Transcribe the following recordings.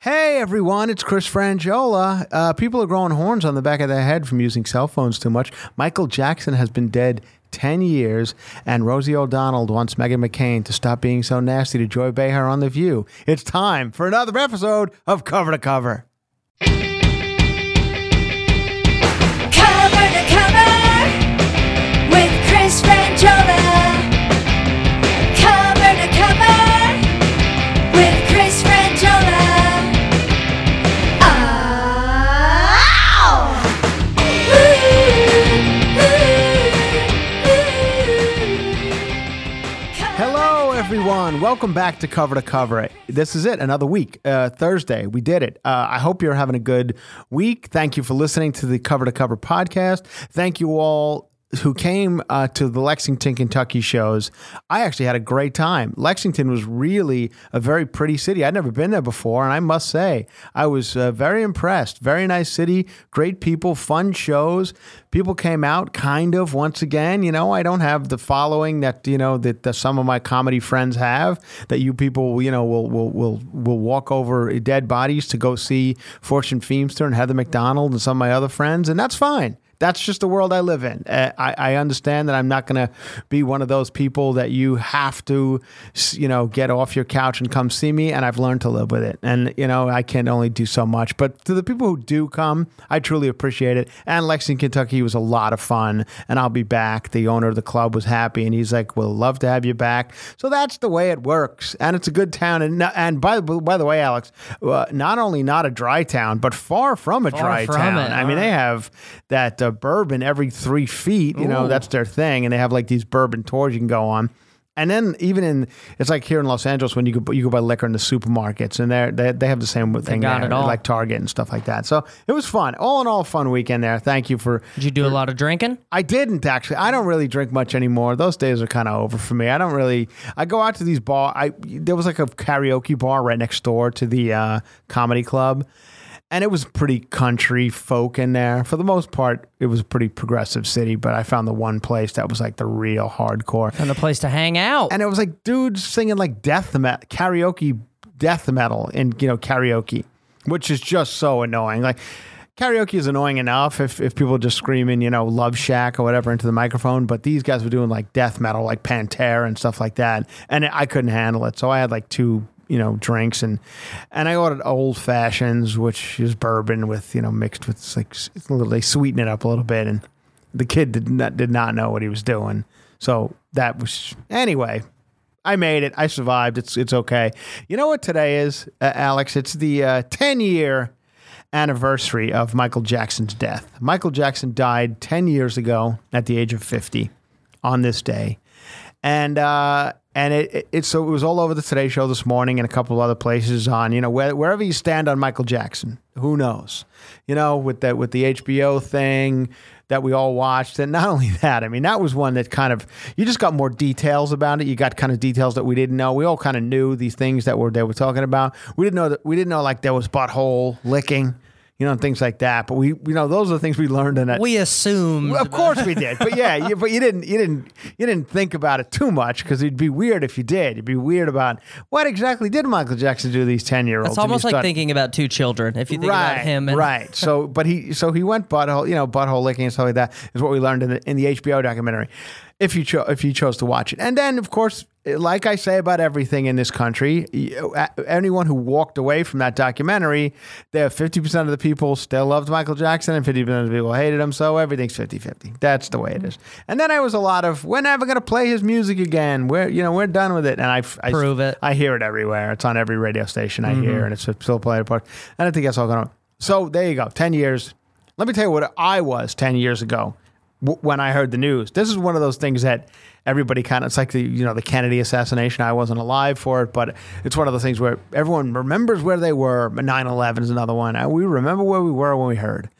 Hey everyone, it's Chris Franjola. Uh, people are growing horns on the back of their head from using cell phones too much. Michael Jackson has been dead 10 years, and Rosie O'Donnell wants Meghan McCain to stop being so nasty to Joy Behar on The View. It's time for another episode of Cover to Cover. Cover Welcome back to Cover to Cover. This is it, another week, uh, Thursday. We did it. Uh, I hope you're having a good week. Thank you for listening to the Cover to Cover podcast. Thank you all who came uh, to the Lexington, Kentucky shows. I actually had a great time. Lexington was really a very pretty city. I'd never been there before, and I must say, I was uh, very impressed. Very nice city, great people, fun shows. People came out kind of once again. You know, I don't have the following that you know that, that some of my comedy friends have. That you people, you know, will will will will walk over dead bodies to go see Fortune Feimster and Heather McDonald and some of my other friends, and that's fine that's just the world I live in. Uh, I, I understand that I'm not going to be one of those people that you have to, you know, get off your couch and come see me. And I've learned to live with it. And, you know, I can only do so much. But to the people who do come, I truly appreciate it. And Lexington, Kentucky was a lot of fun. And I'll be back. The owner of the club was happy. And he's like, we'll love to have you back. So that's the way it works. And it's a good town. And, and by, by the way, Alex, uh, not only not a dry town, but far from a Far dry from town. it, I mean, they have that uh, bourbon every three feet. You know, that's their thing, and they have like these bourbon tours you can go on. And then even in it's like here in Los Angeles when you go you go buy liquor in the supermarkets and they they they have the same thing they got there, it all. like Target and stuff like that. So it was fun. All in all, fun weekend there. Thank you for. Did you do a lot of drinking? I didn't actually. I don't really drink much anymore. Those days are kind of over for me. I don't really. I go out to these bar. I there was like a karaoke bar right next door to the uh, comedy club, and it was pretty country folk in there. For the most part, it was a pretty progressive city. But I found the one place that was like the real hardcore, And the place to hang out. and it was like dudes singing like death metal, karaoke death metal in you know karaoke, which is just so annoying. Like karaoke is annoying enough if, if people are just screaming, you know, Love Shack or whatever into the microphone, but these guys were doing like death metal, like Pantera and stuff like that, and I couldn't handle it. So I had like two you know drinks and and I ordered old fashions, which is bourbon with you know mixed with like a little they sweeten it up a little bit, and the kid did not did not know what he was doing. So that was anyway. I made it. I survived. It's it's okay. You know what today is, uh, Alex? It's the uh, ten year anniversary of Michael Jackson's death. Michael Jackson died ten years ago at the age of fifty on this day, and uh, and it, it, it so it was all over the Today Show this morning and a couple other places on you know where, wherever you stand on Michael Jackson, who knows, you know with the with the HBO thing that we all watched, and not only that, I mean that was one that kind of you just got more details about it. You got kind of details that we didn't know. We all kind of knew these things that were they were talking about. We didn't know that we didn't know like there was butthole licking. You know, and things like that. But we, you know, those are the things we learned in it. We assumed. Of course we did, but yeah, you, but you didn't, you didn't, you didn't think about it too much because it'd be weird if you did. It'd be weird about what exactly did Michael Jackson do to these ten year olds? It's almost like thinking about two children. If you think right, about him, and right. So, but he, so he went butthole, you know, butthole licking and stuff like that is what we learned in the in the HBO documentary. If you cho- if you chose to watch it, and then of course, like I say about everything in this country, anyone who walked away from that documentary, there fifty percent of the people still loved Michael Jackson, and fifty percent of the people hated him. So everything's 50-50. That's the way it is. And then I was a lot of, we're never going to play his music again. We're you know we're done with it. And I, I Prove it. I hear it everywhere. It's on every radio station I hear, mm-hmm. and it's still played apart. And I think that's all going on. So there you go. Ten years. Let me tell you what I was ten years ago when I heard the news. This is one of those things that everybody kind of. It's like the you know the Kennedy assassination. I wasn't alive for it, but it's one of those things where everyone remembers where they were. 9-11 is another one. We remember where we were when we heard.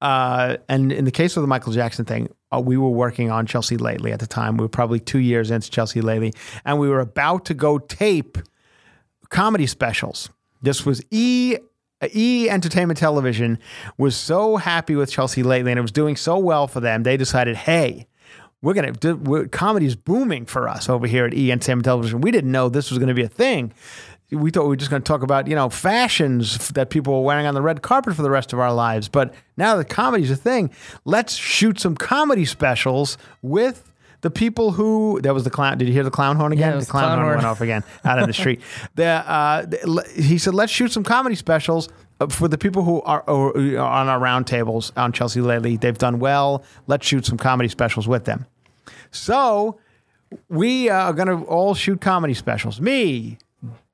Uh, and in the case of the Michael Jackson thing, uh, we were working on Chelsea lately at the time. We were probably two years into Chelsea lately, and we were about to go tape comedy specials. This was E E Entertainment Television was so happy with Chelsea lately, and it was doing so well for them. They decided, hey, we're gonna do, comedy's booming for us over here at E Entertainment Television. We didn't know this was going to be a thing. We thought we were just going to talk about you know fashions that people were wearing on the red carpet for the rest of our lives. But now that comedy's a thing, let's shoot some comedy specials with the people who that was the clown. Did you hear the clown horn again? was the clown, clown horn, horn. went off again out in the street. the, uh, he said, "Let's shoot some comedy specials." uh, For the people who are, are on our roundtables on Chelsea lately, they've done well. Let's shoot some comedy specials with them. So we uh, are going to all shoot comedy specials. Me,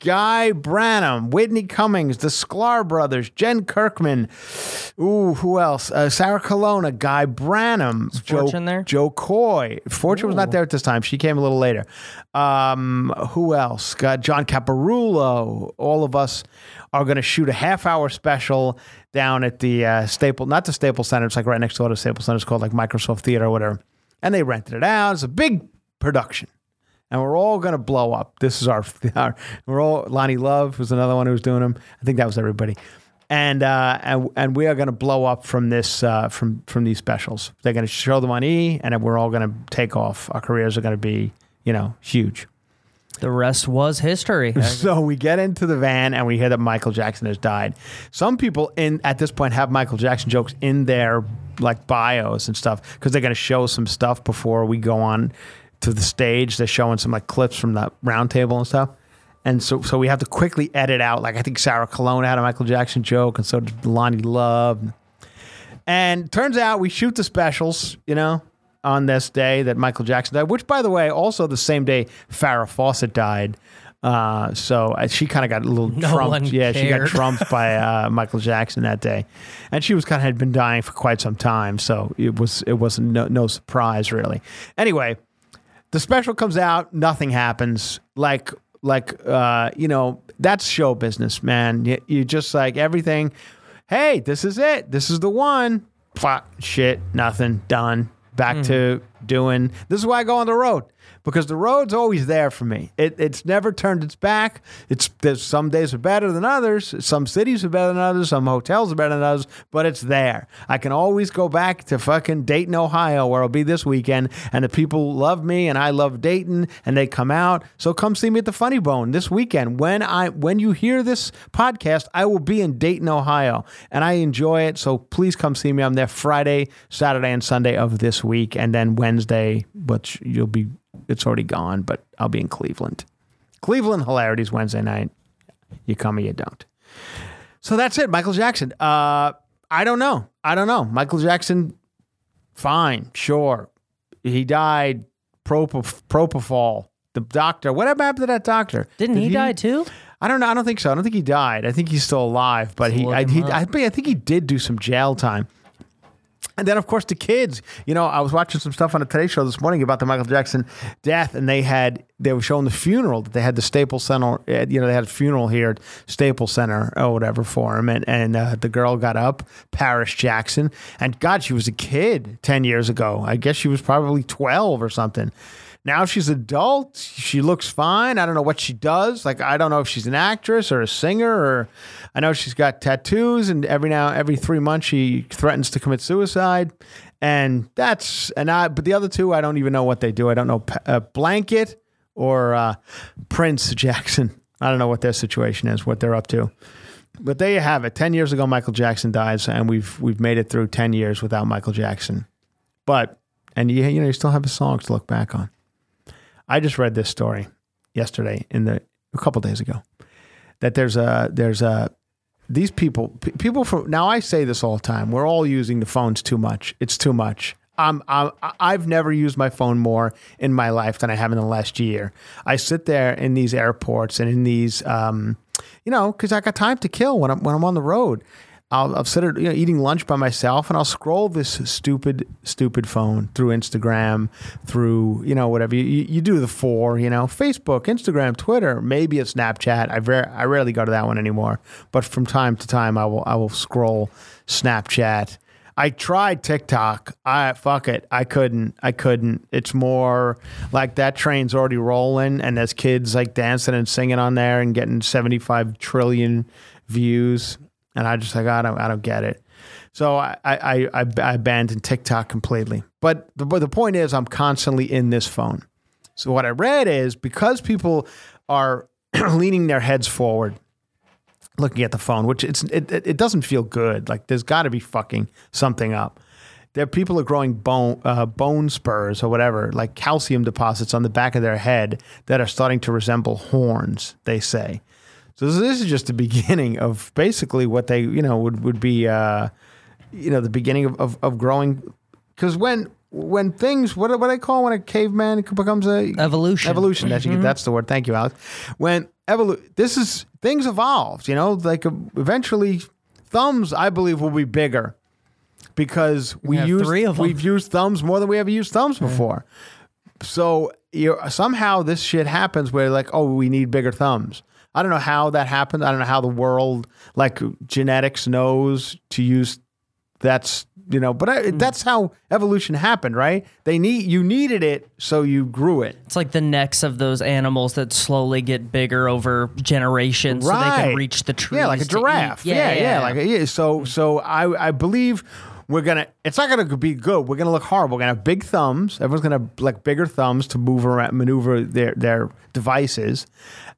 Guy Branum, Whitney Cummings, the Sklar brothers, Jen Kirkman. Ooh, who else? Uh, Sarah Colonna, Guy Branum, Joe, Fortune there? Jo Koy. Fortune was not there at this time. She came a little later. Um, who else? Got John Caparulo. All of us are going to shoot a half hour special down at the uh, Staple, not the Staples Center. It's like right next door to Staples Center. It's called like Microsoft Theater or whatever. And they rented it out. It's a big production and we're all gonna blow up. This is our, our we're all Loni Love was another one who was doing them. I think that was everybody, and uh, and and we are gonna blow up from this uh, from from these specials. They're gonna show them on E, and we're all gonna take off. Our careers are gonna be you know huge. the rest was history. So we get into the van and we hear that Michael Jackson has died. Some people in at this point have Michael Jackson jokes in their like bios and stuff because they're going to show some stuff before we go on to the stage. They're showing some like clips from the round table and stuff. And so, so we have to quickly edit out. Like I think Sarah Colonna had a Michael Jackson joke, and so did Loni Love. And turns out we shoot the specials, you know, on this day that Michael Jackson died, which, by the way, also the same day Farrah Fawcett died. Uh, so uh, she kind of got a little No trumped. yeah, she got trumped by uh, Michael Jackson that day, and she was kind of had been dying for quite some time. So it was it wasn't no, no surprise really. Anyway, the special comes out, nothing happens. Like like uh, you know, that's show business, man. You, you just like everything. Hey, this is it. This is the one. Fuck, shit, nothing, done. Back to doing. This is why I go on the road because the road's always there for me. It, it's never turned its back. It's there's some days are better than others. Some cities are better than others. Some hotels are better than others. But it's there. I can always go back to fucking Dayton, Ohio, where I'll be this weekend, and the people love me, and I love Dayton, and they come out. So come see me at the Funny Bone this weekend. When I when you hear this podcast, I will be in Dayton, Ohio, and I enjoy it. So please come see me. I'm there Friday, Saturday, and Sunday of this week, and then Wednesday, which you'll be. It's already gone, but I'll be in Cleveland. Cleveland Hilarities Wednesday night. You come or you don't. So that's it. Michael Jackson. Uh, I don't know. I don't know. Michael Jackson, fine, sure. He died. Propofol. The doctor. Whatever happened to that doctor? Didn't Did he, die too? I don't know. I don't think so. I don't think he died. I think he's still alive, but he, I, he. I, I think he did do some jail time. And then, of course, the kids. You know, I was watching some stuff on the Today Show this morning about the Michael Jackson death, and they had they were showing the funeral that they had the Staples Center. uh, You know, they had a funeral here at Staples Center or whatever for him, and and uh, the girl got up, Paris Jackson, and God, she was a kid ten years ago. I guess she was probably twelve or something. Now she's adult. She looks fine. I don't know what she does. Like I don't know if she's an actress or a singer or I know she's got tattoos and every now every 3 months she threatens to commit suicide. And that's and I but the other two I don't even know what they do. I don't know uh, Blanket or uh, Prince Jackson. I don't know what their situation is, what they're up to. But there you have it. 10 years ago Michael Jackson dies and we've we've made it through 10 years without Michael Jackson. But and you you know you still have his songs to look back on. I just read this story yesterday in the a couple days ago that there's a there's a these people people from now I say this all the time. We're all using the phones too much. It's too much. I'm, I'm I've never used my phone more in my life than I have in the last year. I sit there in these airports and in these um, you know, because I got time to kill when I'm when I'm on the road. I'll, I'll sit at, you know, eating lunch by myself and I'll scroll this stupid, stupid phone through Instagram, through, you know, whatever. You, you do the four, you know, Facebook, Instagram, Twitter, maybe a Snapchat. I, ver- I rarely go to that one anymore. But from time to time, I will, I will scroll Snapchat. I tried TikTok. I fuck it. I couldn't. I couldn't. It's more like that train's already rolling, and there's kids like dancing and singing on there and getting 75 trillion views. And I just like I don't. I don't get it. So I I I, I abandoned TikTok completely. But the but the point is, I'm constantly in this phone. So what I read is because people are leaning their heads forward looking at the phone, which it's it, it doesn't feel good. Like there's got to be fucking something up. There, people are growing bone uh, bone spurs or whatever, like calcium deposits on the back of their head that are starting to resemble horns. They say. So this is just the beginning of basically what they you know would would be uh, you know the beginning of of, of growing. Because when when things what do- what they call when a caveman becomes a Evolution. evolution that's you that's the word. Thank you Alex. When evolu- this is things evolved you know like eventually thumbs I believe will be bigger because we have use three of 'em. we've used thumbs more than we ever used thumbs before. So you somehow this shit happens where like oh we need bigger thumbs i don't know how that happened. i don't know how the world like genetics knows to use that's you know but I, mm-hmm. that's how evolution happened right they need you needed it so you grew it It's like the necks of those animals that slowly get bigger over generations so they Right. can reach the trees. yeah like a to eat. giraffe yeah yeah, like yeah so so i i believe we're gonna it's not gonna be good. We're gonna look horrible. We're gonna have big thumbs. Everyone's gonna have like bigger thumbs to move around maneuver their their devices.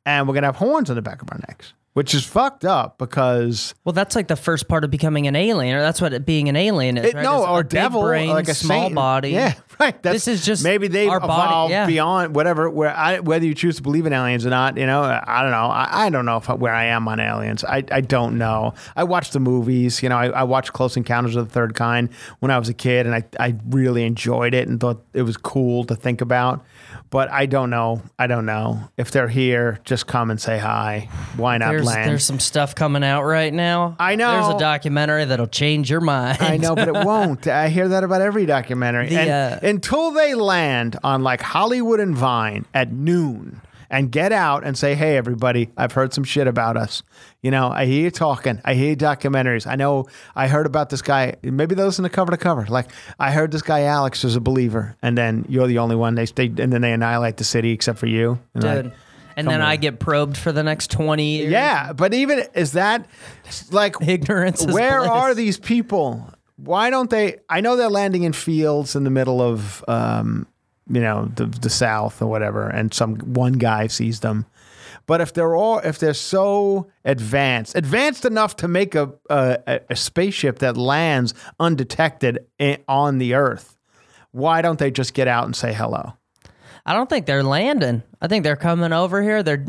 And we're gonna have horns on the back of our necks which is fucked up because Well, that's like the first part of becoming an alien, or that's what it, being an alien is. it, right? no It's or big devil brain, like a small Satan. body. yeah right That's, This is just maybe they've our body, evolved yeah. beyond whatever where I whether you choose to believe in aliens or not you know I don't know I, I don't know if where I am on aliens I, I don't know I watched the movies you know I, I watched Close Encounters of the Third Kind when I was a kid and I, I really enjoyed it and thought it was cool to think about but I don't know I don't know if they're here just come and say hi why not There's, land there's some stuff coming out right now. I know. There's a documentary that'll change your mind. I know, but it won't. I hear that about every documentary. The, and uh, until they land on like Hollywood and Vine at noon and get out and say, "Hey, everybody, I've heard some shit about us." You know, I hear you talking. I hear documentaries. I know. I heard about this guy. Maybe they listen to cover to cover. Like I heard this guy Alex is a believer, and then you're the only one. They they and then they annihilate the city except for you. And I- Dude. And then I get probed for the next 20 years. yeah, but even is that like Ignorance Where bliss. are these people? Why don't they? I know they're landing in fields in the middle of, um, you know, the the South or whatever, and some one guy sees them. But if they're all, if they're so advanced, advanced enough to make a a, a spaceship that lands undetected on the Earth, why don't they just get out and say hello? I don't think they're landing. I think they're coming over here. They're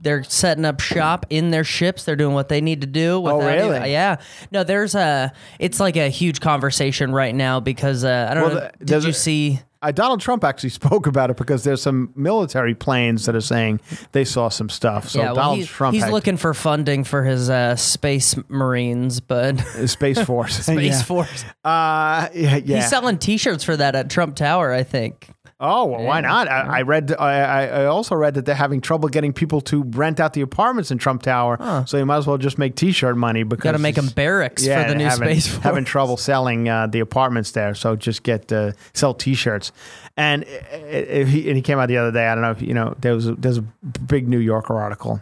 they're setting up shop in their ships. They're doing what they need to do. Oh, really? even- yeah. No, there's a. It's like a huge conversation right now because uh, I don't Well, know. the- did you a- see uh, Donald Trump actually spoke about it because there's some military planes that are saying they saw some stuff. So yeah, well, Donald he- Trump he's had- looking for funding for his uh, space marines, but Space Force. Space Yeah. Force. Uh, yeah, yeah. He's selling T-shirts for that at Trump Tower, I think. Oh well, why not? I, I read. I, I also read that they're having trouble getting people to rent out the apartments in Trump Tower. So you might as well just make T-shirt money because Got to make them barracks yeah, for the new having, Space Force. having trouble selling uh, the apartments there. So just get uh, sell T-shirts. And uh, uh, he and he came out the other day. I don't know if you know. There was a, there's a big New Yorker article.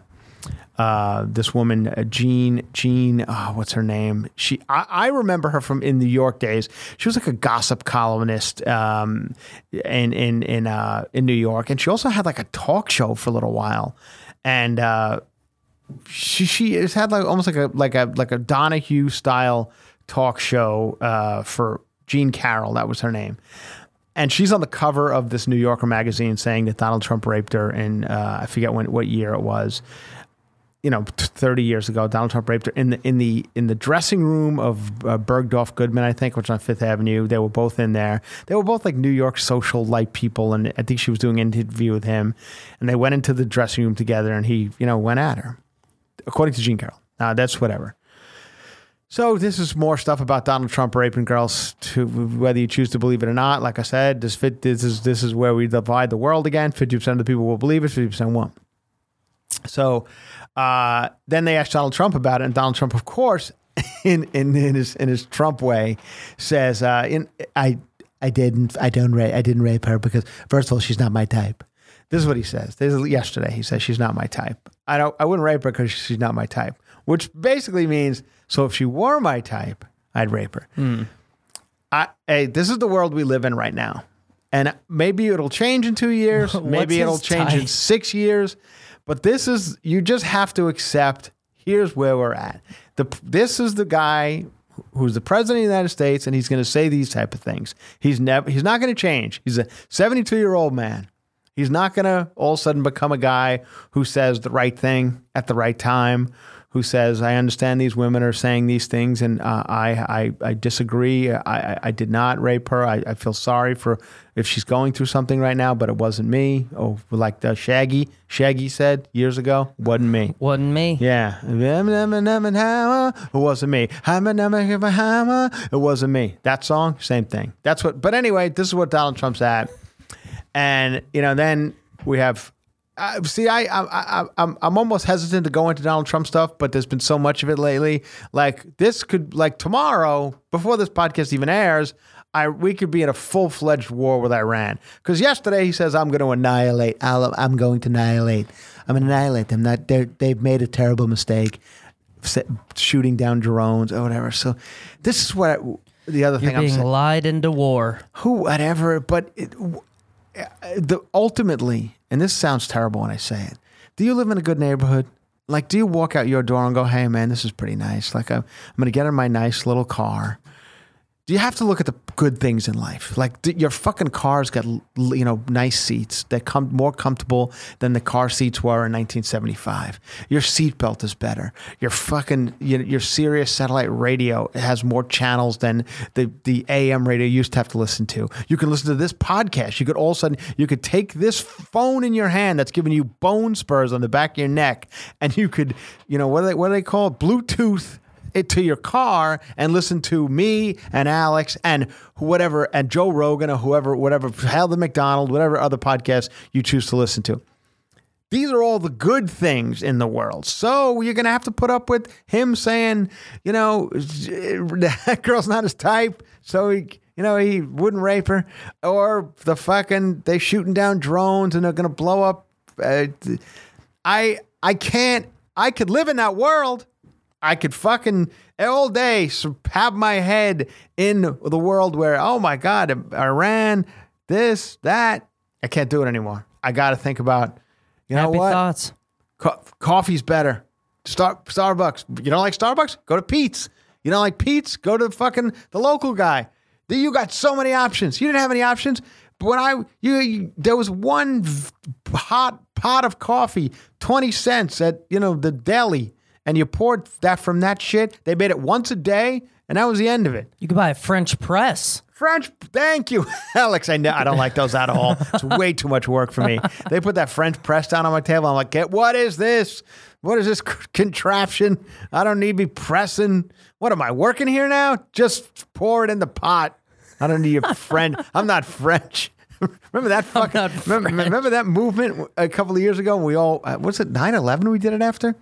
Uh, this woman, Jean, Jean, oh, what's her name? She, I, I remember her from in New York days. She was like a gossip columnist um, in in in uh, in New York, and she also had like a talk show for a little while, and uh, she she has had like almost like a like a like a Donahue style talk show uh, for Jean Carroll. That was her name. And she's on the cover of this New Yorker magazine saying that Donald Trump raped her in uh, I forget when what year it was you know, 30 years ago, Donald Trump raped her in the in the in the dressing room of uh, Bergdorf Goodman, I think, which on Fifth Avenue. They were both in there. They were both like New York social light people, and I think she was doing an interview with him. And they went into the dressing room together, and he, you know, went at her, according to Jean Carroll. Now that's whatever. So this is more stuff about Donald Trump raping girls. To whether you choose to believe it or not, like I said, this fit. This is this is where we divide the world again. Fifty percent of the people will believe it. Fifty percent won't. So uh, then they asked Donald Trump about it, and Donald Trump, of course, in in, in his in his Trump way, says, uh, in, "I I didn't I don't rape I didn't rape her because first of all she's not my type." This is what he says. This is yesterday. He says she's not my type. I don't. I wouldn't rape her because she's not my type. Which basically means so if she were my type, I'd rape her. I, hey, this is the world we live in right now. And maybe it'll change in two years. Maybe it'll change in six years. But this is, you just have to accept here's where we're at. The, this is the guy who's the president of the United States, and he's going to say these type of things. He's never, he's not going to change. He's a 72 year old man. He's not going to all of a sudden become a guy who says the right thing at the right time, who says, I understand these women are saying these things and uh, I, I, I disagree. I, I, I did not rape her. I, I feel sorry for if she's going through something right now, but it wasn't me. Oh, like the Shaggy, Shaggy said years ago, wasn't me. Wasn't me. Yeah. It wasn't me. It wasn't me. That song, same thing. That's what, but anyway, this is what Donald Trump's at. And, you know, then we have, uh, see, I, I, I, I'm, I'm almost hesitant to go into Donald Trump stuff, but there's been so much of it lately. Like, this could, like, tomorrow, before this podcast even airs, I, we could be in a full fledged war with Iran. Because yesterday he says, I'm going to annihilate. I'll, I'm going to annihilate. I'm going to annihilate them. That they've made a terrible mistake shooting down drones or whatever. So this is what I, the other You're thing I'm being saying. lied into war. Who, whatever. But it, uh, the ultimately, and this sounds terrible when I say it. Do you live in a good neighborhood? Like, do you walk out your door and go, "Hey, man, this is pretty nice." Like, I'm, I'm going to get in my nice little car. Do you have to look at the good things in life? Like your fucking car's got you know nice seats that come more comfortable than the car seats were in 1975. Your seatbelt is better. Your fucking your, your Sirius satellite radio has more channels than the the AM radio you used to have to listen to. You can listen to this podcast. You could all of a sudden you could take this phone in your hand that's giving you bone spurs on the back of your neck, and you could you know what do they what do they call it? Bluetooth it to your car and listen to me and Alex and whatever and Joe Rogan or whoever, whatever, Heather McDonald, whatever other podcast you choose to listen to. These are all the good things in the world. So you're going to have to put up with him saying, you know, that girl's not his type. So he, you know, he wouldn't rape her. Or the fucking, they shooting down drones and they're going to blow up. Uh, I, I can't, I could live in that world. I could fucking all day have my head in the world where, oh my God, Iran, this, that. I can't do it anymore. I got to think about, you know Happy what? thoughts. Co- coffee's better. Star- Starbucks. You don't like Starbucks? Go to Pete's. You don't like Pete's? Go to the fucking the local guy. You got so many options. You didn't have any options. But when I you, you there was one v- hot pot of coffee, twenty cents at you know the deli, and you poured that from that shit. They made it once a day, and that was the end of it. You could buy a French press. French, thank you, Alex. I know I don't like those at all. It's way too much work for me. They put that French press down on my table. I'm like, "Get what is this? What is this c- contraption? I don't need to be pressing. What am I working here now? Just pour it in the pot. I don't need a friend. I'm not French. remember that fucking? remember, remember that movement a couple of years ago? We all uh, what's it? 9/11. We did it after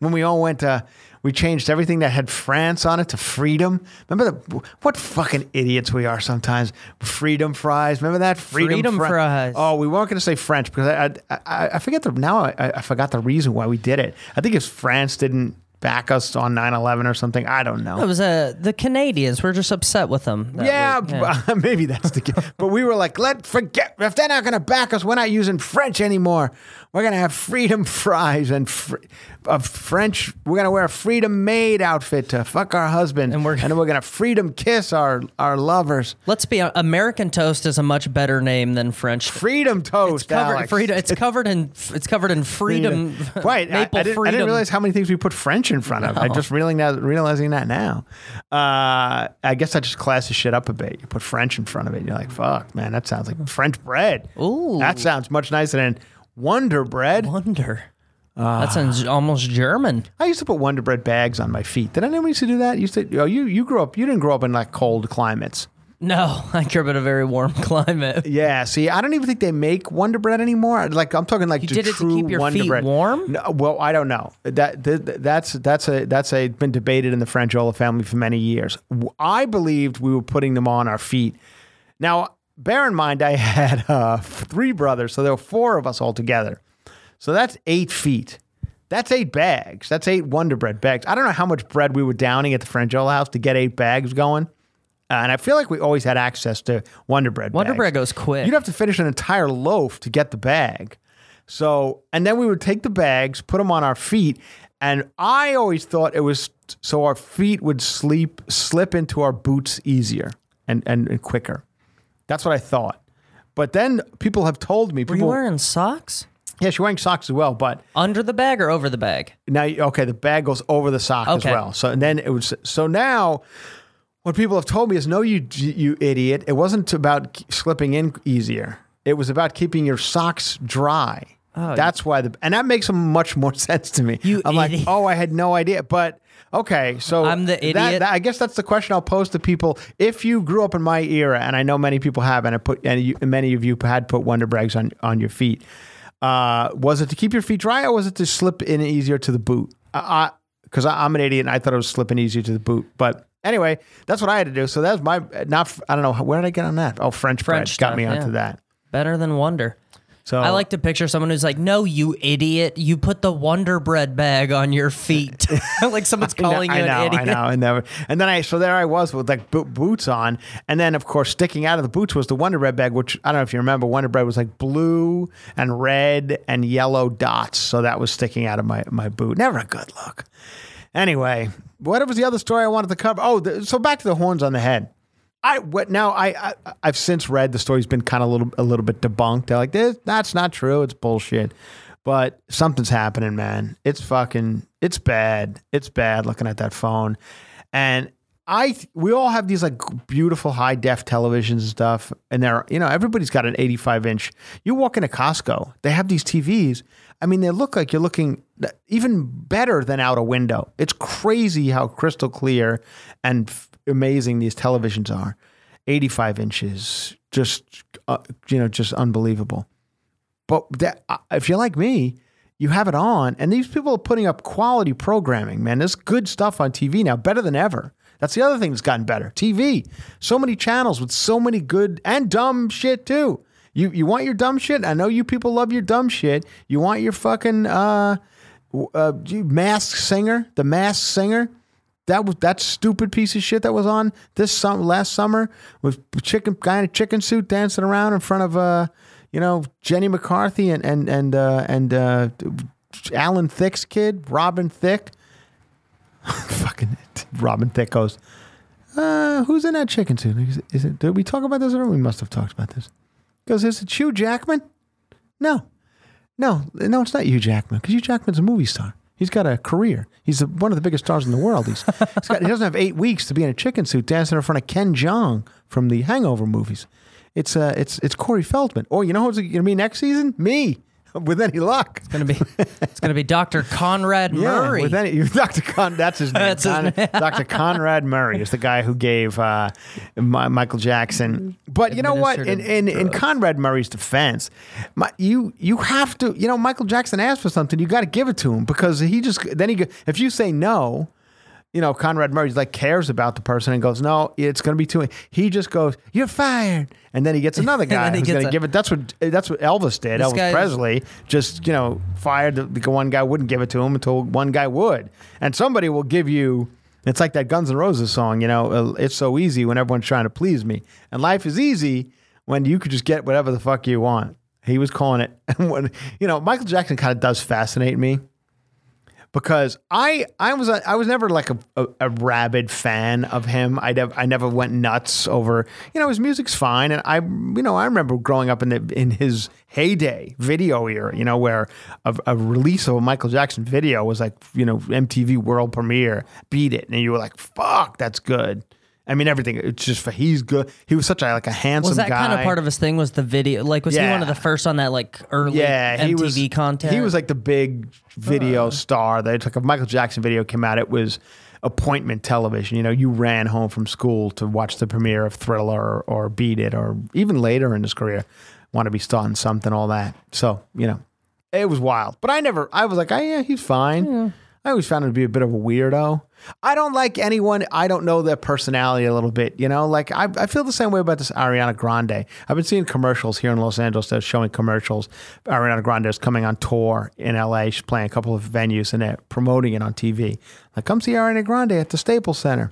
when we all went. Uh, we changed everything that had France on it to freedom. Remember the what fucking idiots we are sometimes. Freedom fries. Remember that Freedom fri- fries. Oh, we weren't going to say French because I, I I forget the now I, I forgot the reason why we did it. I think it's France didn't back us on 9/11 or something. I don't know. It was uh, the Canadians. We're just upset with them. that Yeah, maybe that's the. But we were like, let forget if they're not going to back us, we're not using French anymore. We're going to have freedom fries and fr- a French. We're going to wear a freedom maid outfit to fuck our husband, And we're- and we're going to freedom kiss our our lovers. Let's be American toast is a much better name than French. Freedom toast, Covered, Alex. freedom, it's covered in it's covered in freedom. Right. I, maple I didn't, I didn't realize how many things we put French in front of. I'm just realizing that, realizing that now. Uh, I guess that just classes shit up a bit. You put French in front of it. You're like, fuck, man, that sounds like French bread. Ooh. That sounds much nicer than Wonder Bread. Wonder. Ah. that sounds almost German. I used to put Wonder Bread bags on my feet. Did anyone used to do that? Used to? Oh, you you grew up. You didn't grow up in like cold climates. No, I grew up in a very warm climate. Yeah. See, I don't even think they make Wonder Bread anymore. Like I'm talking like You did it to keep your Wonder feet Bread. warm? No, well, I don't know. That, that that's that's a that's a been debated in the Franjola family for many years. I believed we were putting them on our feet. Now, bear in mind, I had uh, three brothers, so there were four of us all together. So that's eight feet. That's eight bags. That's eight Wonder Bread bags. I don't know how much bread we were downing at the Franjola house to get eight bags going. Uh, and I feel like we always had access to Wonder Bread. Wonder bags. Bread goes quick. You'd have to finish an entire loaf to get the bag. So, and then we would take the bags, put them on our feet, and I always thought it was so our feet would sleep slip into our boots easier and and, and quicker. That's what I thought. But then people have told me Were you people wearing socks yeah, she's wearing socks as well, but under the bag or over the bag? now okay, the bag goes over the sock as well. So and then it was so now what people have told me is no you you idiot. It wasn't about slipping in easier. It was about keeping your socks dry. Oh, That's why the and that makes much more sense to me. You I'm like, "Oh, I had no idea." But okay, so I'm the idiot. that- I guess that's the question I'll pose to people. If you grew up in my era, and I know many people have, and I put and you, many of you had put Wonder Breads on on your feet, uh, was it to keep your feet dry, or was it to slip in easier to the boot? I because I, I'm an idiot, and I thought it was slipping easier to the boot. But anyway, that's what I had to do. So that's my not. I don't know where did I get on that? Oh, French, French bread got me onto yeah. that. Better than Wonder. So I like to picture someone who's like, "No, you idiot! You put the Wonder Bread bag on your feet." like someone's I know- calling you I know, an idiot. I know, and never. And then I, so there I was with like bo- boots on, and then of course sticking out of the boots was the Wonder Bread bag, which I don't know if you remember. Wonder Bread was like blue and red and yellow dots, so that was sticking out of my my boot. Never a good look. Anyway, what was the other story I wanted to cover? Oh, the, so back to the horns on the head. I what now? I, I I've since read the story's been kind of a little a little bit debunked. They're like, this that's not true. It's bullshit. But something's happening, man. It's fucking. It's bad. It's bad. Looking at that phone, and I we all have these like beautiful high def televisions and stuff, and they're you know everybody's got an 85 inch. You walk into Costco, they have these TVs. I mean, they look like you're looking even better than out a window. It's crazy how crystal clear and amazing these televisions are. 85 inches, just uh, you know, just unbelievable. But that, uh, if you're like me, you have it on, and these people are putting up quality programming. Man, there's good stuff on TV now, better than ever. That's the other thing that's gotten better. TV, so many channels with so many good and dumb shit too. You you want your dumb shit? I know you people love your dumb shit. You want your fucking uh, uh mask singer, the mask singer. That was that stupid piece of shit that was on this sum, last summer with chicken guy in a chicken suit dancing around in front of uh you know Jenny McCarthy and and and uh, and uh, Alan Thicke's kid Robin Thicke. Fucking Robin Thicke goes. Uh, who's in that chicken suit? Is is it? Did we talk about this? Or we must have talked about this. Goes, is it Hugh Jackman? No, no, no. It's not Hugh Jackman because Hugh Jackman's a movie star. He's got a career. He's a, one of the biggest stars in the world. He's, he's got, he doesn't have eight weeks to be in a chicken suit dancing in front of Ken Jeong from the Hangover movies. It's uh, it's it's Corey Feldman. Oh, you know who's going to be next season? Me, with any luck. It's Gonna be it's gonna be Dr. Conrad Murray. with any Dr. Con, that's his name. That's his Con- name. Dr. Conrad Murray is the guy who gave uh, Mi- Michael Jackson. But you know what? In, in, in Conrad Murray's defense, my, you you have to. You know, Michael Jackson asked for something. You got to give it to him because he just then he go, if you say no. You know, Conrad Murray like cares about the person and goes, "No, it's going to be too." He just goes, "You're fired," and then he gets another guy then he who's going to give it. That's what that's what Elvis did. Elvis Presley just you know fired the, the one guy wouldn't give it to him until one guy would, and somebody will give you. It's like that Guns N' Roses song, you know. It's so easy when everyone's trying to please me, and life is easy when you could just get whatever the fuck you want. He was calling it, and when you know Michael Jackson kind of does fascinate me because I I was a, I was never like a, a, a rabid fan of him. I never I never went nuts over you know his music's fine, and I you know I remember growing up in the in his heyday video era, you know where a, a release of a Michael Jackson video was like you know MTV World Premiere, beat it, and you were like fuck that's good. I mean everything. It's just he's good. He was such a like a handsome was that guy. kind of part of his thing? Was the video like was he one of the first on that like early yeah, MTV he was content? He was like the big video uh. star. They took a Michael Jackson video came out. It was appointment television. You know, you ran home from school to watch the premiere of Thriller or, or Beat It, or even later in his career, want to be starting something, all that. So you know, it was wild. But I never. I was like, oh yeah, he's fine. I always found him to be a bit of a weirdo. I don't like anyone. I don't know their personality a little bit. You know, like I, I feel the same way about this Ariana Grande. I've been seeing commercials here in Los Angeles. They're showing commercials. Ariana Grande is coming on tour in LA. She's playing a couple of venues and they're promoting it on TV. Like, come see Ariana Grande at the Staples Center.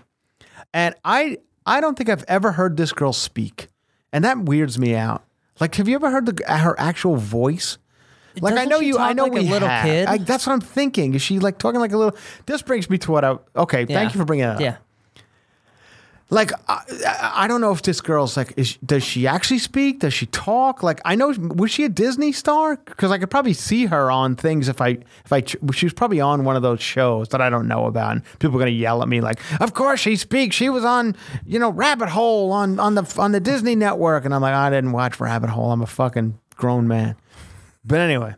And I, I don't think I've ever heard this girl speak, and that weirds me out. Like, have you ever heard the, her actual voice? Like I Doesn't know she you, I know like a we little have. kid? I, that's what I'm thinking. Is she like talking like a little? This brings me to what I. Okay, Yeah. thank you for bringing it up. Yeah. Like I, I- I don't know if this girl's like, is, does she actually speak? Does she talk? Like I know, was she a Disney star? Because I could probably see her on things if I if I she was probably on one of those shows that I don't know about. And people are gonna yell at me like, of course she speaks. She was on you know Rabbit Hole on on the on the Disney Network, and I'm like, I didn't watch Rabbit Hole. I'm a fucking grown man. But anyway.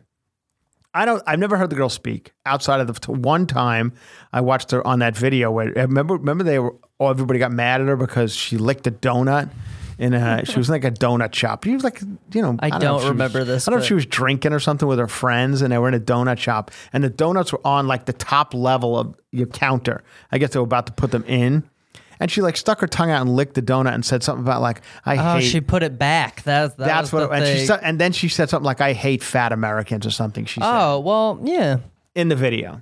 I don't. I've never heard the girl speak outside of the t- one time I watched her on that video where uh, remember remember they were oh everybody got mad at her because she licked a donut in a she was like a donut shop. She was like you know I know if don't she was- remember this, I don't know if she was drinking or something with her friends and they were in a donut shop and the donuts were on like the top level of your counter. I guess they were about to put them in. And she like stuck her tongue out and licked the donut and said something about like I Oh, hate she put it back. That, that that's what the and she and then she said something like I hate fat Americans or something. She said Oh well, yeah. in the video,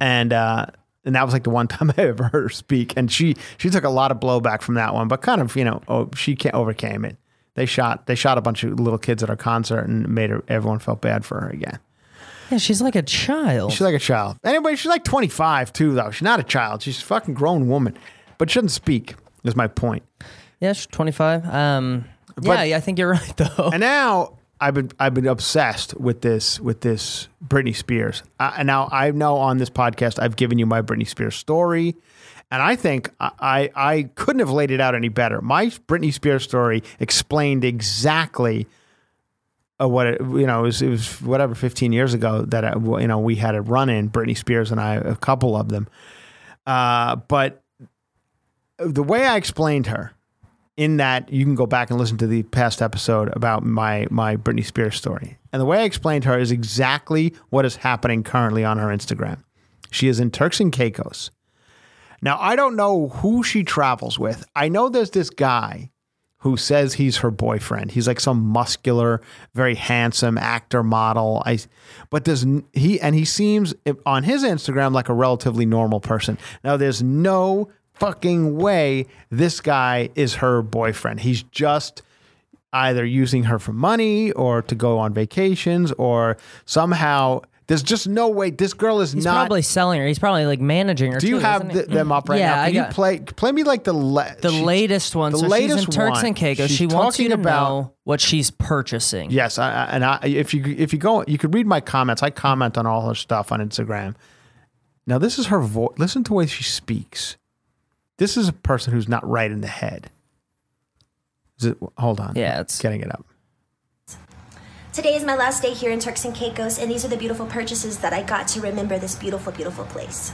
and uh, and that was like the one time I ever heard her speak, and she she took a lot of blowback from that one, but kind of you know oh, she can't overcame it. They shot they shot a bunch of little kids at her concert and made her everyone felt bad for her again. Yeah, she's like a child. She's like a child. Anyway, she's like twenty five too though. She's not a child. She's a fucking grown woman, but doesn't speak. Is my point. yeah, she's 25. Um, yeah, yeah, I think you're right though. And now I've been I've been obsessed with this with this Britney Spears. Uh, and now I know on this podcast I've given you my Britney Spears story, and I think I I, I couldn't have laid it out any better. My Britney Spears story explained exactly. Uh, what it, you know it was, it was whatever 15 years ago that I, you know we had a run in Britney Spears and I a couple of them, uh, but the way I explained her in that you can go back and listen to the past episode about my my Britney Spears story. And the way I explained her is exactly what is happening currently on her Instagram. She is in Turks and Caicos. Now, I don't know who she travels with. I know there's this guy who says he's her boyfriend. He's like some muscular, very handsome actor model. I, but there's he and he seems on his Instagram like a relatively normal person. Now there's no fucking way this guy is her boyfriend. He's just either using her for money or to go on vacations or somehow There's just no way this girl is He's not. probably selling her. He's probably like managing her. do you too, have the, them up right yeah, now? I Can you got play play me like the la- the latest one. the so latest she's in Turks one, and Caicos. she's She wants you to about- know what she's purchasing. Yes, I, I- and I, if you if you go, you could read my comments. I comment on all her stuff on Instagram. Now this is her voice. Listen to the way she speaks. This is a person who's not right in the head. Is it? Hold on. Yeah, it's- getting it up. Today is my last day here in Turks and Caicos, and these are the beautiful purchases that I got to remember this beautiful, beautiful place.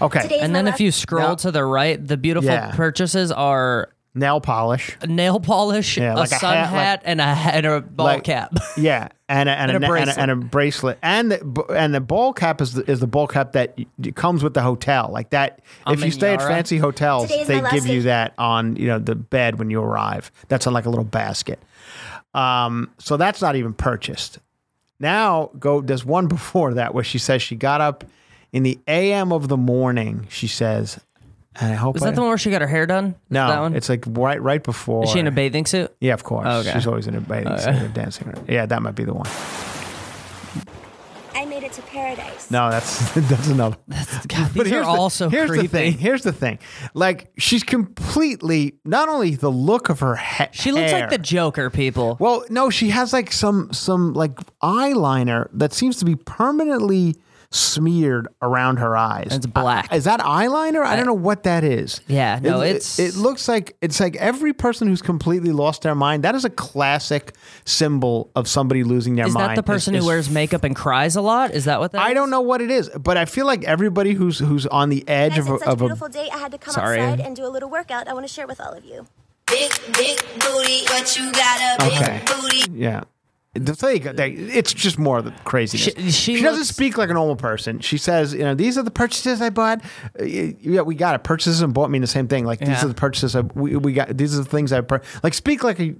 Okay, Today is And then last- if you scroll Now- to the right, the beautiful Yeah. purchases are nail polish. a nail polish, Yeah, a like a sun hat, hat, like- and a and a ball like- cap. Yeah, and a, and, And a a, and, a, bracelet. and a bracelet, and the, and the ball cap is the, is the ball cap that comes with the hotel, like that. A if you stay at fancy hotels, Today is they give you that on you know the bed when you arrive. That's on like a little basket. Um, so that's not even purchased. Now go. There's one before that where she says she got up in the a.m. of the morning. She says, and I hope Is I, that the one where she got her hair done? Is no, that one? it's like right right before. Is she in a bathing suit? Yeah, of course. Okay. She's always in a bathing suit dancing. Yeah, that might be the one. I made it to paradise. No, that's that's another. God, these are here's all the, so here's creepy. the thing. Here's the thing. Like she's completely not only the look of her ha- She looks hair- like the Joker, people. Well, no, she has like some some like eyeliner that seems to be permanently smeared around her eyes. It's black. Uh, is that eyeliner? I don't know what that is. Yeah, no, It- it- it's- It, looks like it's like every person who's completely lost their mind. That is a classic symbol of somebody losing their is mind. that the person is- who is wears makeup and cries a lot? Is that what that I is? don't know what it is, but I feel like everybody who's who's on the edge Guys, of a, it's such of a beautiful day. I had to come Sorry. outside and do a little workout. I want to share with all of you. Big, big booty, but you got a big Okay. booty. yeah. The thing, they- it's just more of the craziness. She- she doesn't looks- speak like a normal person. She says, you know, these are the purchases I bought. Uh, Yeah, we got it. Purchases and bought mean the same thing. Like these Yeah. are the purchases I, we, we got. These are the things I pur- like. Speak like a,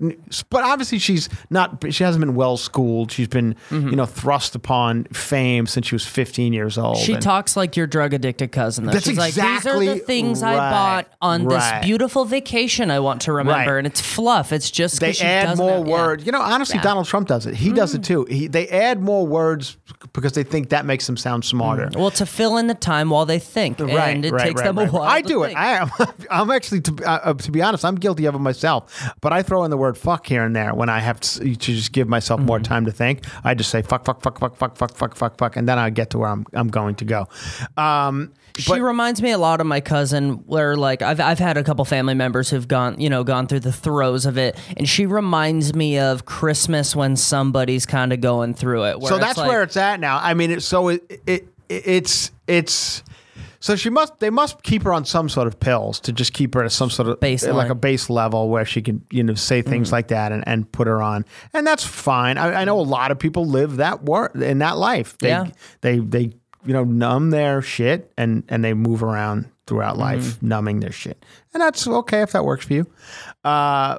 but obviously she's not. She hasn't been well schooled. She's been, you know, thrust upon fame since she was 15 years old. Mm-hmm. She and- talks like your drug addicted cousin. Though. That's She's like, these are exactly the things I bought on right. this beautiful vacation I want to remember, Right. and it's fluff. It's just they she add more have- yeah. words. You know, honestly. Donald Trump does it. He does it too. He, they add more words because they think that makes them sound smarter. Well, to fill in the time while they think, Right, and it right, takes right, them a while. right. I do it. I am. I'm actually, to, uh, uh, to be honest, I'm guilty of it myself. But I throw in the word "fuck" here and there when I have to, to just give myself more Mm-hmm. time to think. I just say "fuck, fuck, fuck, fuck, fuck, fuck, fuck, fuck, fuck," and then I get to where I'm I'm going to go. Um, She reminds me a lot of my cousin, where like I've I've had a couple family members who've gone you know gone through the throes of it, and she reminds me of Christmas when somebody's kind of going through it. so that's like- where it's at now. I mean, it, so it, it, it it's it's so she must they must keep her on some sort of pills to just keep her at some sort of Baseline. like a base level where she can you know say things Mm-hmm. like that and, and put her on, and that's fine. I, I know a lot of people live that work in that life. They Yeah. they they you know numb their shit and and they move around throughout Mm-hmm. life numbing their shit, and that's okay if that works for you. Uh,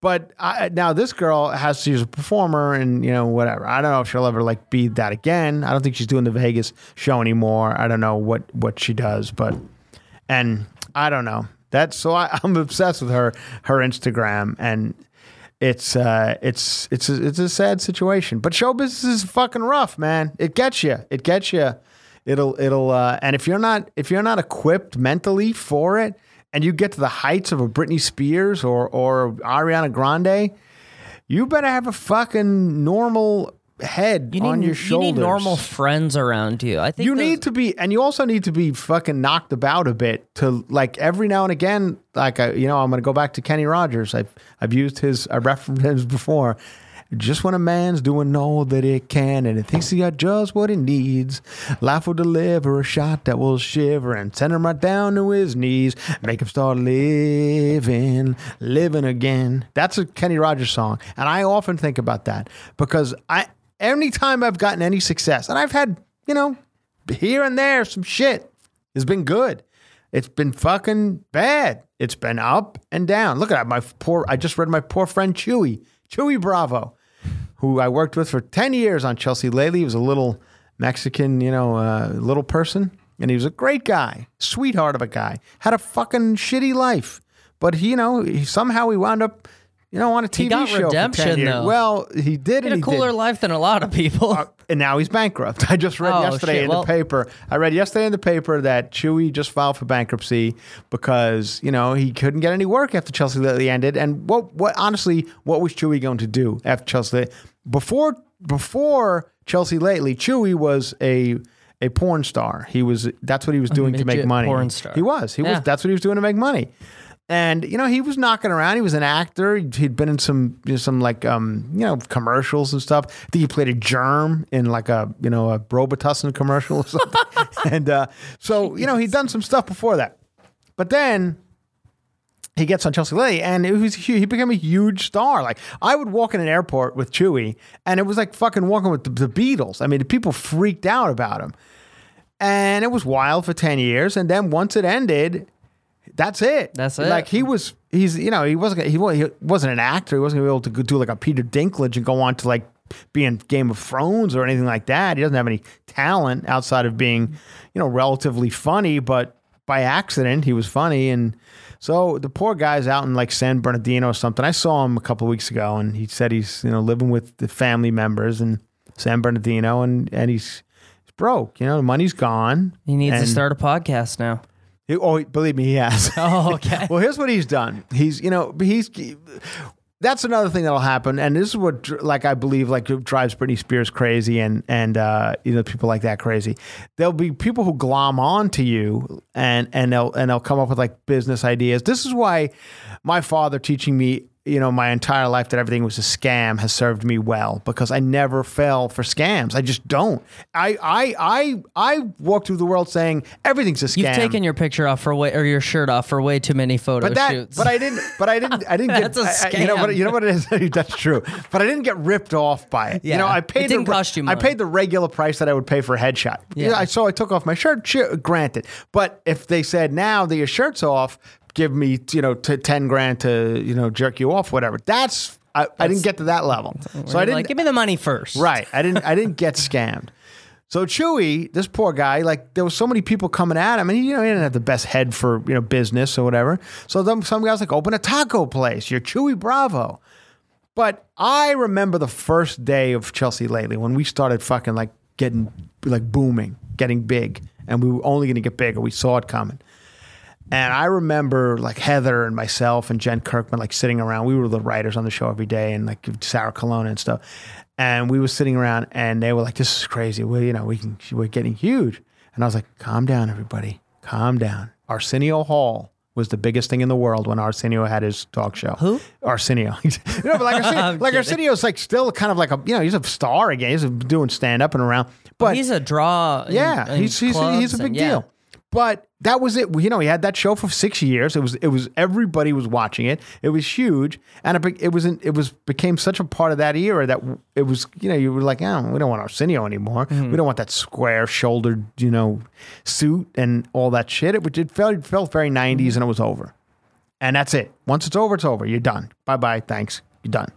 but I, now this girl has she's a performer and you know whatever. I don't know if she'll ever like be that again. I don't think she's doing the Vegas show anymore. I don't know what what she does, but and I don't know. That's so I, I'm obsessed with her her Instagram and it's uh it's it's a, it's a sad situation. But show business is fucking rough, man. It gets you. It gets you. It'll it'll uh and if you're not if you're not equipped mentally for it and you get to the heights of a Britney Spears or or Ariana Grande, you better have a fucking normal head you need, on your you shoulders. need normal friends around you. I think You those- need to be, and you also need to be fucking knocked about a bit to like every now and again. Like I, you know, I'm going to go back to Kenny Rogers. I've I've used his, I referenced him before. Just when a man's doing all that he can and he thinks he got just what he needs, life will deliver a shot that will shiver and send him right down to his knees, make him start living, living again. That's a Kenny Rogers song, and I often think about that because I, anytime I've gotten any success, and I've had, you know, here and there some shit has been good. It's been fucking bad. It's been up and down. Look at that. My poor, I just read my poor friend Chuy, Chuy Bravo, who I worked with for 10 years on Chelsea Lately. He was a little Mexican, you know, uh, little person. And he was a great guy, sweetheart of a guy, had a fucking shitty life. But he, you know, he, somehow he wound up you know, on a TV got show for 10 redemption, years. though. Well, he did. He had a he cooler did. life than a lot of people. Uh, and now he's bankrupt. I just read Oh, yesterday shit. in Well- the paper. I read yesterday in the paper that Chuy just filed for bankruptcy because you know he couldn't get any work after Chelsea Lately ended. And what, what honestly, what was Chuy going to do after Chelsea? Lately? Before before Chelsea Lately, Chuy was a a porn star. He was that's what he was doing to make money. porn star. He was. He Yeah. was. That's what he was doing to make money. And you know he was knocking around. He was an actor. He'd been in some you know, some like um you know commercials and stuff. I think he played a germ in like a you know a Robitussin commercial or something. and uh, so you know he'd done some stuff before that. But then he gets on Chelsea Lately, and it was hu- he became a huge star. Like I would walk in an airport with Chuy, and it was like fucking walking with the, the Beatles. I mean, people freaked out about him, and it was wild for ten years. And then once it ended, that's it. That's it. Like he was, he's you know he wasn't he, he wasn't an actor. He wasn't gonna be able to do like a Peter Dinklage and go on to like be in Game of Thrones or anything like that. He doesn't have any talent outside of being you know relatively funny, but by accident he was funny and. So the poor guy's out in like San Bernardino or something. I saw him a couple of weeks ago, and he said he's you know living with the family members in San Bernardino, and and he's, he's broke. You know, the money's gone. he needs to start a podcast now. He- oh, believe me, he has. Oh, okay. well, here's what he's done. He's, you know, he's. That's another thing that'll happen, and this is what, like, I believe, like, drives Britney Spears crazy, and and uh, you know, people like that crazy. There'll be people who glom on to you, and and they'll and they'll come up with like business ideas. This is why my father teaching me you know, my entire life that everything was a scam has served me well because I never fell for scams. I just don't. I I I I walk through the world saying everything's a scam. You've taken your picture off for way or your shirt off for way too many photo but that, shoots. but I didn't, but I didn't, I didn't get. That's a I- I- you know what? You know what it is. That's true. But I didn't get ripped off by it. You Yeah. know, I It paid. didn't the, cost you I paid the regular price that I would pay for a headshot. Yeah. So I took off my shirt. Granted, but if they said now that your shirt's off, give me you know t- ten grand to you know jerk you off, whatever. That's I, I didn't get to that level. So I didn't. like, give me the money first. Right. I didn't I didn't get scammed. So Chuy, this poor guy, like there was so many people coming at him, and he, you know, he didn't have the best head for you know business or whatever. So then some guys like open a taco place. You're Chuy Bravo. But I remember the first day of Chelsea lately when we started fucking like getting like booming, getting big, and we were only going to get bigger. We saw it coming. And I remember like Heather and myself and Jen Kirkman like sitting around. We were the writers on the show every day, and like Sarah Colonna and stuff. And we were sitting around, and they were like, "This is crazy. We, you know, we can, we're getting huge." And I was like, "Calm down, everybody. Calm down." Arsenio Hall was the biggest thing in the world when Arsenio had his talk show. Who? Arsenio. you know, but like Arsenio, like. Arsenio's like still kind of like a you know he's a star again. He's doing stand up and around. But He's a draw. yeah, in he's he's, he's a big and- yeah. deal. But that was it. You know, he had that show for six years. It was it was everybody was watching it. It was huge, and it, it was it was became such a part of that era that it was you know you were like, oh, we don't want Arsenio anymore. Mm-hmm. We don't want that square shouldered you know suit and all that shit. It, it felt it felt very 90s Mm-hmm. and it was over, and that's it. Once it's over, it's over. You're done. Bye bye. Thanks. You're done.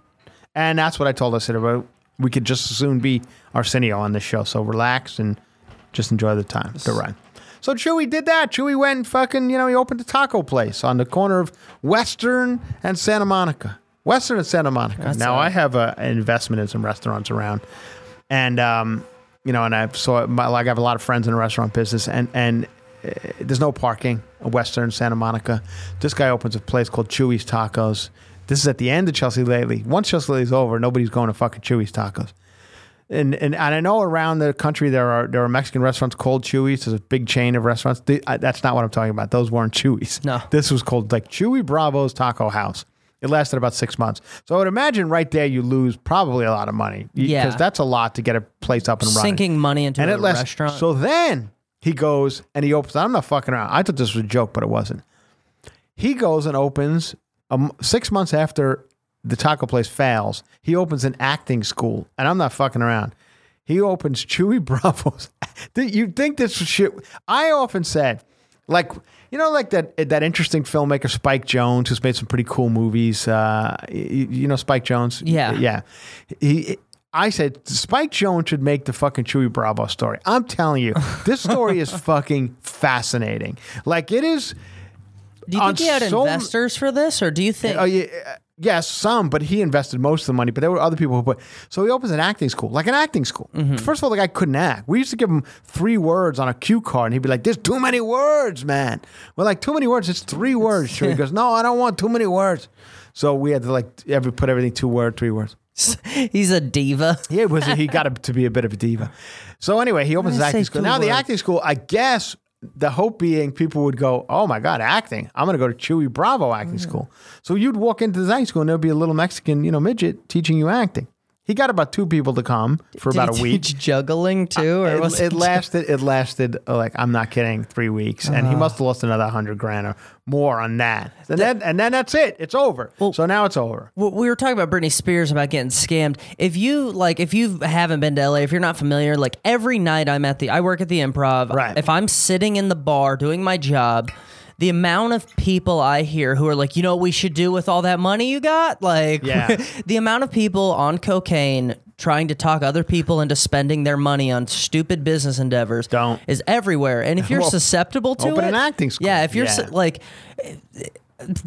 And that's what I told us about. We could just as soon be Arsenio on this show. So relax and just enjoy the time, the run. So Chuy did that. Chuy went and fucking, you know, he opened a taco place on the corner of Western and Santa Monica. Western and Santa Monica. now I have a, an investment in some restaurants around, and um, you know, and I've so my, like I have a lot of friends in the restaurant business, and and uh, there's no parking. at Western Santa Monica. This guy opens a place called Chuy's Tacos. This is at the end of Chelsea lately. Once Chelsea lately's over, nobody's going to fucking Chuy's Tacos and, and and I know around the country there are there are Mexican restaurants called Chuy's. There's a big chain of restaurants. The- I, that's not what I'm talking about. Those weren't Chuy's. No. this was called like Chuy Bravo's Taco House. It lasted about six months. So I would imagine right there you lose probably a lot of money. Yeah. because that's a lot to get a place up and running. Sinking money into and a restaurant. So then he goes and he opens. I'm not fucking around. I thought this was a joke, but it wasn't. He goes and opens um, six months after the taco place fails. He opens an acting school, and I'm not fucking around. He opens Chuy Bravo's. You'd think this was shit. I often said, like, you know, like that that interesting filmmaker Spike Jonze, who's made some pretty cool movies. Uh, you, you know Spike Jonze? Yeah. yeah. He. I said Spike Jonze should make the fucking Chuy Bravo story. I'm telling you, this story is fucking fascinating. Like it is. do you think he had so- investors for this, or do you think? Oh yeah, Yes, some, but he invested most of the money. But there were other people who put. So he opens an acting school, like an acting school. Mm-hmm. First of all, the guy couldn't act. We used to give him three words on a cue card, and he'd be like, "There's too many words, man." We're like, "Too many words? It's three words." Sure. He goes, "No, I don't want too many words." So we had to like every put everything two word, three words. He's a diva. Yeah, was he got to be a bit of a diva. So anyway, he opens his acting school. Now the acting school, I guess the hope being people would go, "Oh my god, acting! I'm going to go to Chuy Bravo acting Mm. school." So you'd walk into the acting school and there'd be a little Mexican, you know, midget teaching you acting. He got about two people to come for Did about he a week. teach juggling too, or It, was it lasted. It lasted uh, like I'm not kidding, three weeks, and he must have lost another hundred grand or more on that. And then, and then that's it. It's over. Well, so now it's over. Well, we were talking about Britney Spears about getting scammed. If you like, if you haven't been to LA, if you're not familiar, like every night I'm at the, I work at the Improv. Right. If I'm sitting in the bar doing my job, the amount of people I hear who are like, you know, what we should do with all that money you got, like, Yeah. the amount of people on cocaine trying to talk other people into spending their money on stupid business endeavors Don't. is everywhere. And if you're Well, susceptible to open it, an acting school. Yeah, if you're su- like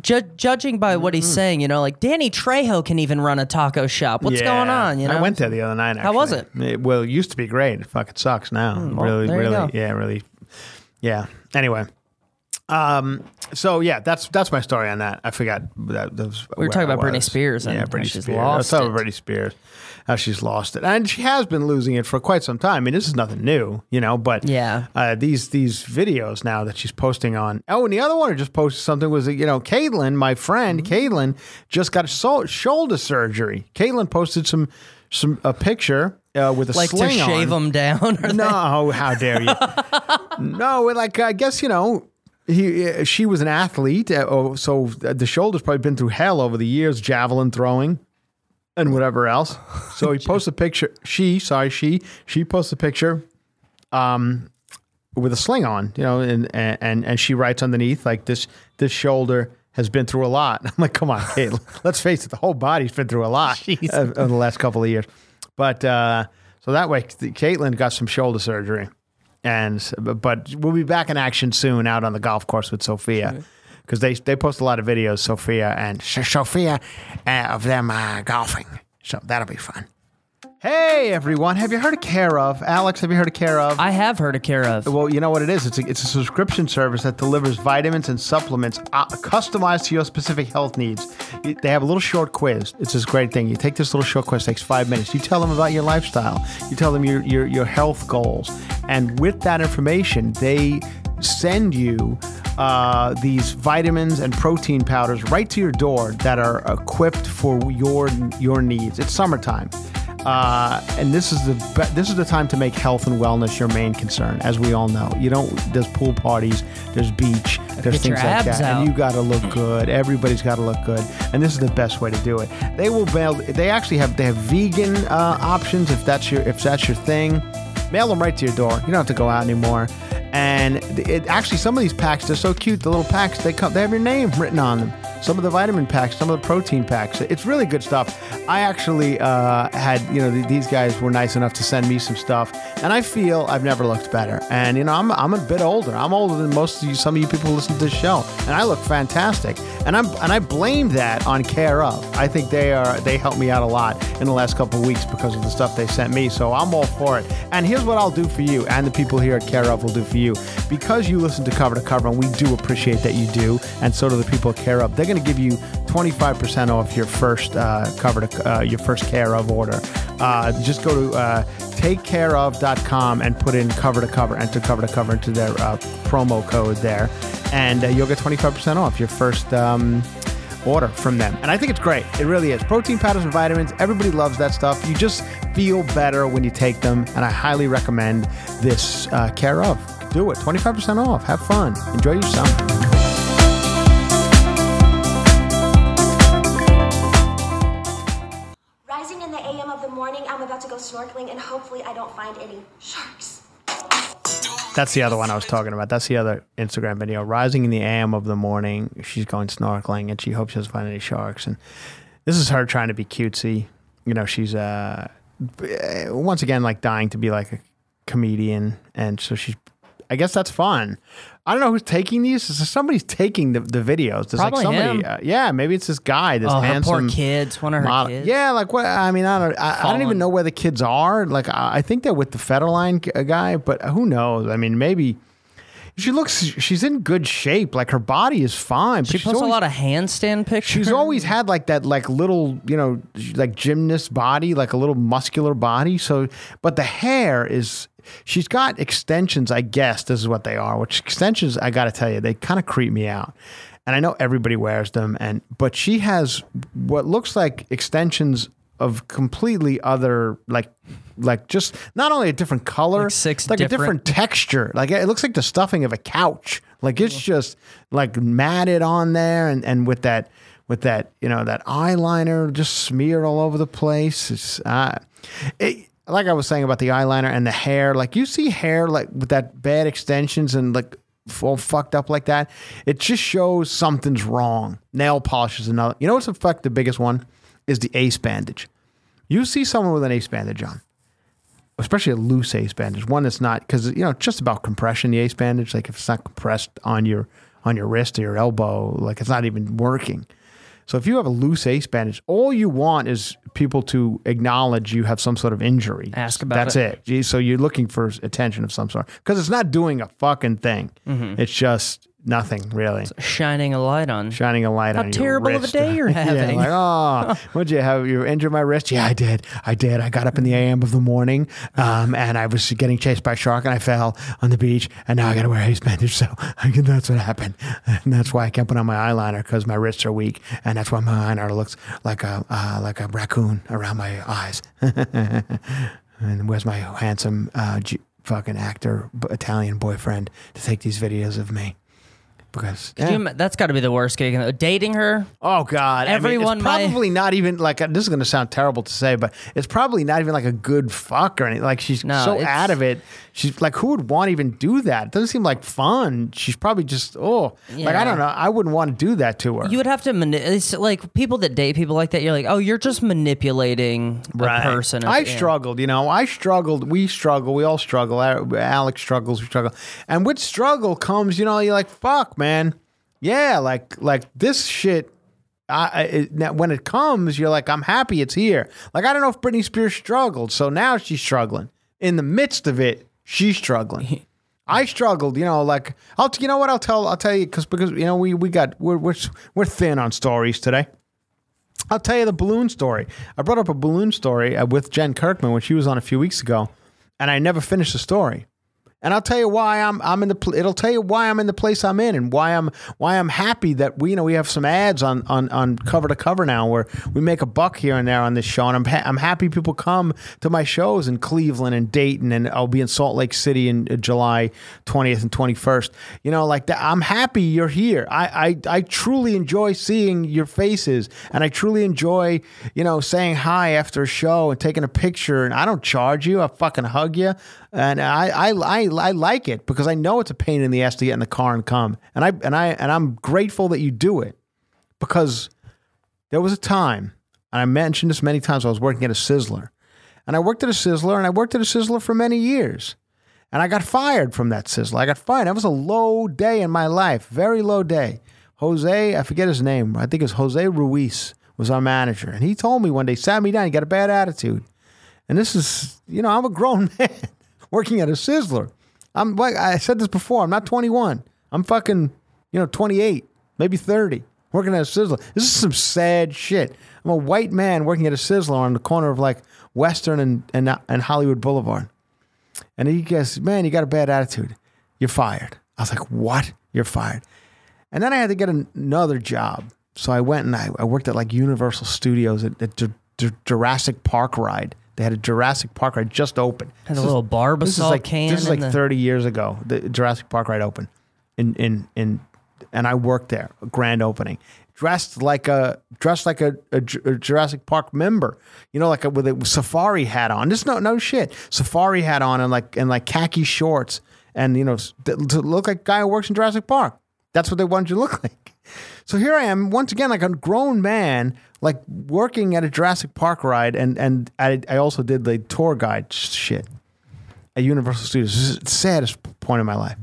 ju- judging by what he's saying, you know, like Danny Trejo can even run a taco shop. What's going on? You know, I went there the other night. How was it? well, it used to be great. Fuck it fucking sucks now. Mm, well, really, really, yeah, really, yeah. Anyway, um, so yeah, that's that's my story on that. I forgot that. that was We were talking I about Britney. Spears and yeah, Britney she's Spears. lost I was talking it. about Britney Spears. How she's lost it, and she has been losing it for quite some time. I mean, this is nothing new, you know. But Yeah. uh, these these videos now that she's posting on. Oh, and the other one who just posted something was you know Caitlyn, my friend Mm-hmm. Caitlyn, just got so- shoulder surgery. Caitlyn posted some some a picture uh, with a like to shave on. them down. Or No, how dare you? no, like I guess you know. He, uh, she was an athlete, uh, oh, so the shoulder's probably been through hell over the years, javelin throwing, and whatever else. So he posts a picture. She, sorry, she, she posts a picture, um, with a sling on, you know, and and and she writes underneath like this: this shoulder has been through a lot. I'm like, come on, Caitlyn. Let's face it, the whole body's been through a lot over the last couple of years. But uh, so that way, Caitlyn got some shoulder surgery, and but we'll be back in action soon out on the golf course with Sophia. Because they, they post a lot of videos, Sophia and Sophia, uh, of them uh, golfing. So that'll be fun. Hey everyone, have you heard of Care of? Alex, have you heard of Care of? I have heard of care of. Well, you know what it is? It's a, it's a subscription service that delivers vitamins and supplements uh, customized to your specific health needs. They have a little short quiz. It's this great thing. You take this little short quiz, takes five minutes. You tell them about your lifestyle. You tell them your your, your health goals, and with that information, they send you uh, these vitamins and protein powders right to your door that are equipped for your your needs. It's summertime. Uh, and this is the be- this is the time to make health and wellness your main concern, as we all know. You don't. There's pool parties, there's beach, there's Get things like that, out. and you got to look good. Everybody's got to look good, and this is the best way to do it. They will mail. They actually have they have vegan uh, options if that's your if that's your thing. Mail them right to your door. You don't have to go out anymore. And it actually some of these packs they're so cute. The little packs they come they have your name written on them. Some of the vitamin packs, some of the protein packs. It's really good stuff. I actually uh, had you know th- these guys were nice enough to send me some stuff, and I feel I've never looked better. And you know I'm I'm a bit older. I'm older than most of you. Some of you people who listen to this show, and I look fantastic. And I'm and I blame that on Care of. I think they are they helped me out a lot in the last couple weeks because of the stuff they sent me. So I'm all for it. And here's what I'll do for you, and the people here at Care of will do for you, because you listen to cover to cover, and we do appreciate that you do, and so do the people at Care of. They're going to give you 25% off your first uh, cover to uh, your first Care of order. Uh, just go to uh, takecareof.com and put in cover to cover, enter cover to cover into their uh, promo code there, and uh, you'll get 25% off your first. Um, order from them. And I think it's great. It really is. Protein powders and vitamins, everybody loves that stuff. You just feel better when you take them. And I highly recommend this uh, Care of. Do it. 25% off. Have fun. Enjoy your summer. Rising in the AM of the morning, I'm about to go snorkeling and hopefully I don't find any sharks. That's the other one I was talking about. That's the other Instagram video. Rising in the AM of the morning, she's going snorkeling and she hopes she doesn't find any sharks. And this is her trying to be cutesy. You know, she's uh, once again like dying to be like a comedian, and so she's I guess that's fun. I don't know who's taking these. So somebody's taking the, the videos. There's Probably like somebody. him. Uh, yeah, maybe it's this guy. This Oh, her handsome poor kids. One of her model. kids. Yeah, like what? I mean, I don't. I, I don't even know where the kids are. Like I, I think they're with the Federline g- guy, but who knows? I mean, maybe. She looks. She's in good shape. Like her body is fine. She posts a lot of handstand pictures. She's always had like that, like little, you know, like gymnast body, like a little muscular body. So, but the hair is, she's got extensions, I guess. This is what they are, which extensions, I got to tell you, they kind of creep me out. And I know everybody wears them. And, but she has what looks like extensions of completely other, like, like just not only a different color, Like six like a different- different texture. Like it looks like the stuffing of a couch. Like it's just like matted on there, and and with that with that you know that eyeliner just smeared all over the place. It's uh, it, like I was saying about the eyeliner and the hair. Like you see hair like with that bad extensions and like all fucked up like that. It just shows something's wrong. Nail polish is another. You know what's in fact the biggest one is the ace bandage. You see someone with an ace bandage on especially a loose ace bandage, one that's not because you know just about compression. The ace bandage, like if it's not compressed on your on your wrist or your elbow, like it's not even working. So if you have a loose ace bandage, all you want is people to acknowledge you have some sort of injury. Ask about That's it. it. So you're looking for attention of some sort because it's not doing a fucking thing. Mm-hmm. It's just nothing really. shining a light on. Shining a light How on How terrible your of a day you're yeah, having. like, oh, would you have you injured my wrist? Yeah, I did. I did. I got up in the AM of the morning, um, and I was getting chased by a shark, and I fell on the beach, and now I got to wear ace bandage. So I can, that's what happened, and that's why I can't put on my eyeliner because my wrists are weak, and that's why my eyeliner looks like a uh, like a raccoon around my eyes. and where's my handsome uh, G- fucking actor b- Italian boyfriend to take these videos of me? Because Could you that's got to be the worst gig. Dating her. Oh God! Everyone I mean, probably not even like this is going to sound terrible to say, but it's probably not even like a good fuck or anything. Like she's No, so it's- out of it. She's like, who would want to even do that? It doesn't seem like fun. She's probably just oh, like I don't know. I wouldn't want to do that to her. You would have to. Mani- it's like people that date people like that. You're like, oh, you're just manipulating a person. I struggled, you know. I struggled. We struggle. We all struggle. Alex struggles. We struggle. And with struggle comes, you know, you're like, fuck, man. Yeah, like like this shit. I, it, now when it comes, you're like, I'm happy it's here. Like I don't know if Britney Spears struggled, so now she's struggling. In the midst of it, she's struggling. I struggled, you know. Like I'll, you know what I'll tell. I'll tell you because because you know we we got we're we're we're thin on stories today. I'll tell you the balloon story. I brought up a balloon story uh, with Jen Kirkman when she was on a few weeks ago, and I never finished the story. And I'll tell you why I'm I'm in the it'll tell you why I'm in the place I'm in and why I'm why I'm happy that we you know we have some ads on on on cover to cover now where we make a buck here and there on this show and I'm ha- I'm happy people come to my shows in Cleveland and Dayton and I'll be in Salt Lake City in uh, July 20th and 21st. You know like that I'm happy you're here. I I I truly enjoy seeing your faces and I truly enjoy you know saying hi after a show and taking a picture and I don't charge you. I fucking hug you and I, I I I like it because I know it's a pain in the ass to get in the car and come, and I and I and I'm grateful that you do it because there was a time, and I mentioned this many times. I was working at a Sizzler, and I worked at a Sizzler, and I worked at a Sizzler for many years, and I got fired from that Sizzler. I got fired. That was a low day in my life, very low day. Jose, I forget his name. I think it was Jose Ruiz was our manager, and he told me one day, sat me down, he got a bad attitude. And this is, you know, I'm a grown man working at a Sizzler. I'm like I said this before. I'm not 21. I'm fucking, you know, 28, maybe 30, working at a Sizzler. This is some sad shit. I'm a white man working at a Sizzler on the corner of like Western and and, and Hollywood Boulevard. And he goes, "Man, you got a bad attitude. You're fired." I was like, "What? You're fired?" And then I had to get an- another job. So I went and I, I worked at like Universal Studios at, at Ju- Jurassic Park ride. They had a Jurassic Park ride just open. Had a This is- little Barbasol this is like, can This is like the- 30 years ago. The Jurassic Park ride open, In in in and I worked there, a grand opening. Dressed like a dressed like a, a a Jurassic Park member, you know, like a, with a safari hat on. Just no no shit, safari hat on and like and like khaki shorts, and you know to look like a guy who works in Jurassic Park. That's what they wanted you to look like. So here I am once again, like a grown man, like working at a Jurassic Park ride, and and I, I also did the tour guide shit. at Universal Studios. This is the saddest point in my life.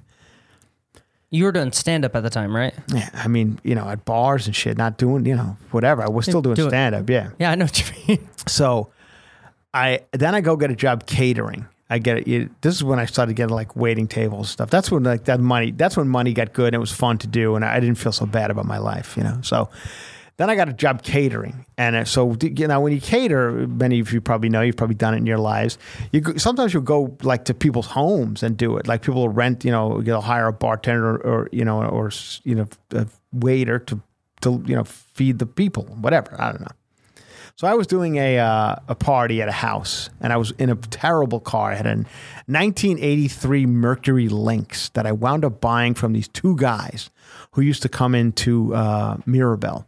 You were doing stand up at the time, right? Yeah, I mean, you know, at bars and shit, not doing, you know, whatever. I was still doing do stand up, yeah. Yeah, I know what you mean. So I then I go get a job catering. I get it. This is when I started getting like waiting tables and stuff. That's when like that money. That's when money got good and it was fun to do, and I didn't feel so bad about my life, you know. So then I got a job catering, and uh, so you know when you cater, many of you probably know you've probably done it in your lives. You sometimes you'll go like to people's homes and do it. Like people will rent, you know, you'll hire a bartender or, or you know or you know a waiter to to you know feed the people, whatever. I don't know. So I was doing a uh, a party at a house, and I was in a terrible car. I had a 1983 Mercury Lynx that I wound up buying from these two guys who used to come into uh, Mirabelle.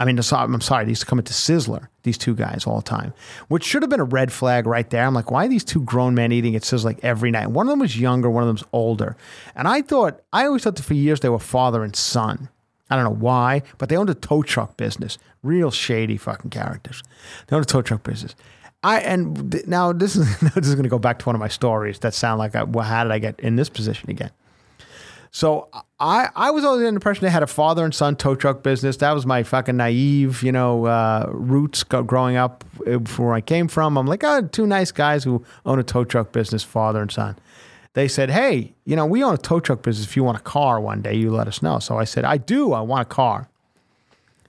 I mean, I'm sorry, to come into Sizzler. These two guys all the time, which should have been a red flag right there. I'm like, why are these two grown men eating at Sizzler like every night? One of them was younger, one of them's older, and I thought I always thought that for years they were father and son. I don't know why, but they owned a tow truck business. Real shady fucking characters. They owned a tow truck business. I and now this is this is going to go back to one of my stories that sound like I, well, how did I get in this position again? So I I was under the impression they had a father and son tow truck business. That was my fucking naive, you know, uh, roots growing up uh, where I came from. I'm like, oh, two nice guys who own a tow truck business, father and son they said, Hey, you know, we own a tow truck business. If you want a car one day, you let us know. So I said, I do. I want a car.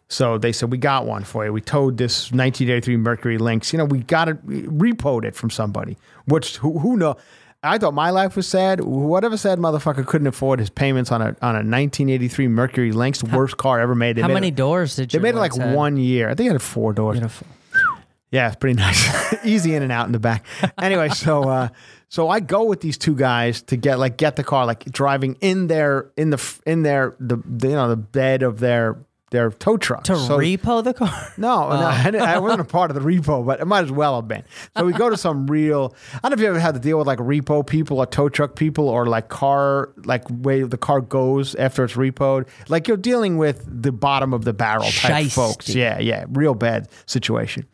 So they said, We got one for you. We towed this 1983 Mercury Lynx. You know, we got it, we repoed it from somebody, which who, who know? I thought my life was sad. Whatever said motherfucker couldn't afford his payments on a on a 1983 Mercury Lynx, worst car ever made. They How made many it, doors did you? They made it like one year. I think it had four doors. Beautiful. Yeah, it's pretty nice. Easy in and out in the back. Anyway, so uh, so I go with these two guys to get like get the car, like driving in their in the in their the, the you know the bed of their their tow truck To So- repo the car? No, no, oh. I, I wasn't a part of the repo, but it might as well have been. So we go to some real. I don't know if you ever had to deal with like repo people or tow truck people or like car, like way the car goes after it's repoed. Like you're dealing with the bottom of the barrel type Shiesty. folks. Yeah, yeah, real bad situation.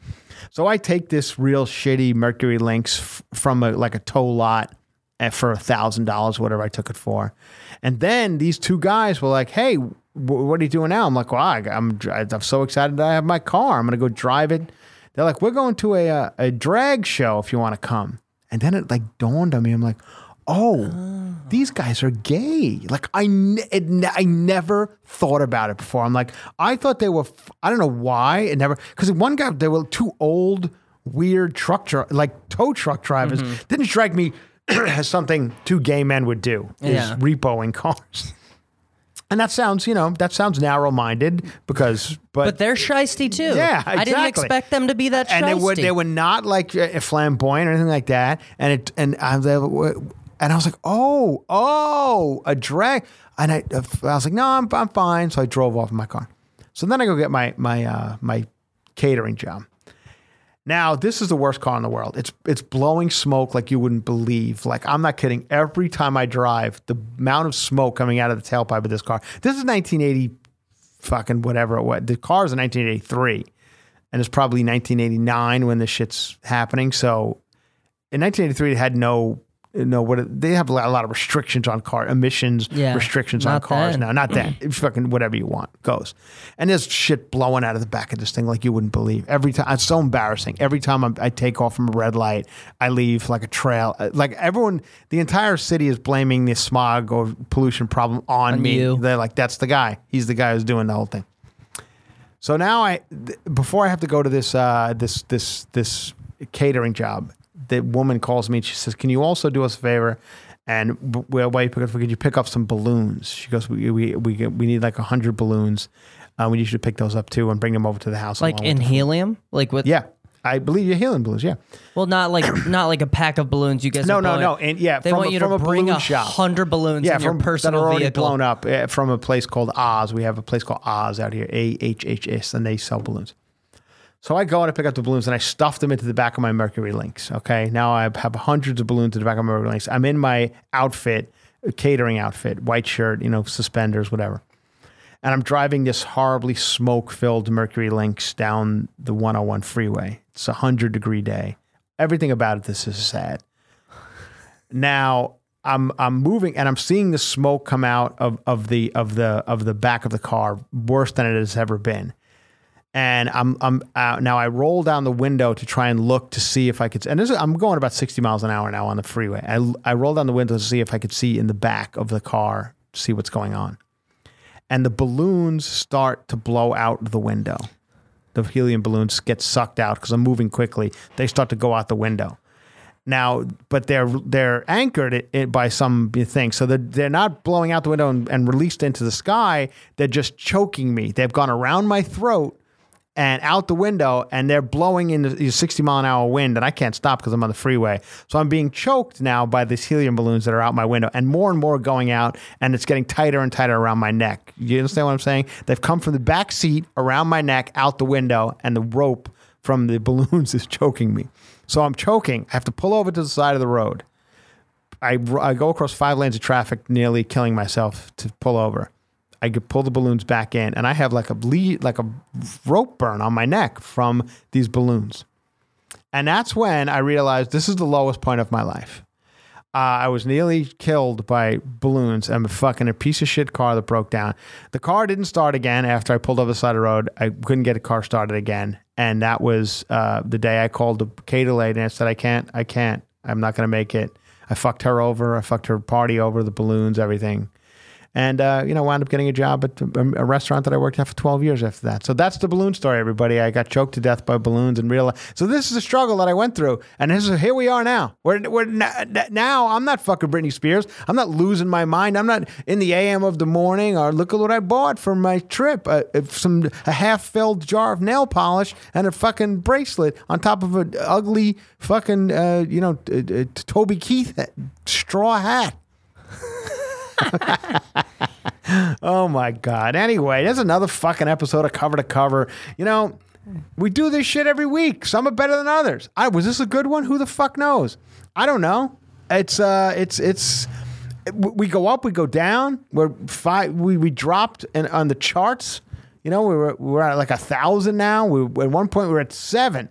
So I take this real shitty Mercury Lynx f- from a, like a tow lot at, for a thousand dollars, whatever I took it for, and then these two guys were like, "Hey, what are you doing now?" I'm like, "Well, I, I'm I'm so excited that I have my car. I'm gonna go drive it." They're like, "We're going to a uh, a drag show if you want to come." And then it like dawned on me. I'm like, "Oh, these guys are gay." Like I it, I never thought about it before. I'm like, I thought they were. f- I don't know why it never because one guy they were two old weird truck dri- like tow truck drivers didn't strike me as something two gay men would do is Yeah. repoing cars. And that sounds, you know, that sounds narrow-minded because, but, But they're shisty too. Yeah, I didn't expect them to be that and they were they were not like uh, flamboyant or anything like that. And it and I, and I was like, oh, oh, a drag. And I, I was like, no, I'm I'm fine. So I drove off in my car. So then I go get my my uh, my catering job. Now this is the worst car in the world. It's it's blowing smoke like you wouldn't believe. Like I'm not kidding. Every time I drive, the amount of smoke coming out of the tailpipe of this car. This is 1980, fucking whatever it was. The car is a 1983 and it's probably 1989 when this shit's happening. So in 1983, it had no, no what it- they have a lot, a lot of restrictions on car emissions, Yeah, restrictions on cars then. now. Not that it's fucking whatever you want goes. And there's shit blowing out of the back of this thing like you wouldn't believe. Every time it's so embarrassing. Every time I'm, I take off from a red light, I leave like a trail. Uh, Like everyone, the entire city is blaming the smog or pollution problem on, On me. you. They're like, that's the guy. He's the guy who's doing the whole thing. So now I, th- before I have to go to this, uh, this, this, this catering job, the woman calls me and she says, "Can you also do us a favor?" And well, why you pick up? Could you pick up some balloons? She goes, "We we we, we need like a hundred balloons. Uh, we need you to pick those up too and bring them over to the house. like in the food." helium, like with Yeah, I believe you're healing balloons. Yeah. Well, not like not like a pack of balloons. You guys No, no, no, and yeah, they from want a- you from to a bring a shop. hundred balloons Yeah, in your from that are already vehicle. blown up uh, from a place called Oz. We have a place called Oz out here, A H H S, and they sell balloons. So I go and I pick up the balloons and I stuff them into the back of my Mercury Lynx. Okay, now I have hundreds of balloons in the back of my Mercury Lynx. I'm in my outfit, catering outfit, white shirt, you know, suspenders, whatever. And I'm driving this horribly smoke-filled Mercury Lynx down the 101 freeway. It's a hundred degree day. Everything about it, this is sad. now I'm I'm moving and I'm seeing the smoke come out of, of the of the of the back of the car worse than it has ever been. And I'm I'm uh, now I roll down the window to try and look to see if I could and is, I'm going about 60 miles an hour now on the freeway. I I roll down the window to see if I could see in the back of the car see what's going on. And the balloons start to blow out the window. The helium balloons get sucked out because I'm moving quickly. They start to go out the window now, but they're they're anchored it, it by some thing, so they're, they're not blowing out the window and, and released into the sky. They're just choking me. They've gone around my throat and out the window, and they're blowing in the 60 mile an hour wind, and I can't stop because I'm on the freeway. So I'm being choked now by these helium balloons that are out my window, and more and more going out, and it's getting tighter and tighter around my neck. You understand what I'm saying? They've come from the back seat around my neck out the window, and the rope from the balloons is choking me. So I'm choking. I have to pull over to the side of the road. I, I go across five lanes of traffic, nearly killing myself to pull over. I could pull the balloons back in, and I have like a bleed, like a rope burn on my neck from these balloons. And that's when I realized this is the lowest point of my life. Uh, I was nearly killed by balloons and fucking a piece of shit car that broke down. The car didn't start again after I pulled over the side of the road. I couldn't get a car started again, and that was uh, the day I called the cater lady and I said, "I can't, I can't, I'm not gonna make it." I fucked her over. I fucked her party over, the balloons, everything. And, uh, you know, wound up getting a job at a, a restaurant that I worked at for 12 years after that. So that's the balloon story, everybody. I got choked to death by balloons and real. Life. So this is a struggle that I went through. And this is, here we are now. We're, we're now, I'm not fucking Britney Spears. I'm not losing my mind. I'm not in the AM of the morning or look at what I bought for my trip. Uh, some A half filled jar of nail polish and a fucking bracelet on top of an ugly fucking, uh, you know, uh, Toby Keith straw hat. oh my god. Anyway, there's another fucking episode of cover to cover. You know, we do this shit every week. Some are better than others. I was this a good one? Who the fuck knows? I don't know. It's uh it's it's we go up, we go down. We're five we we dropped in, on the charts. You know, we were we we're at like a thousand now. We at one point we were at seven.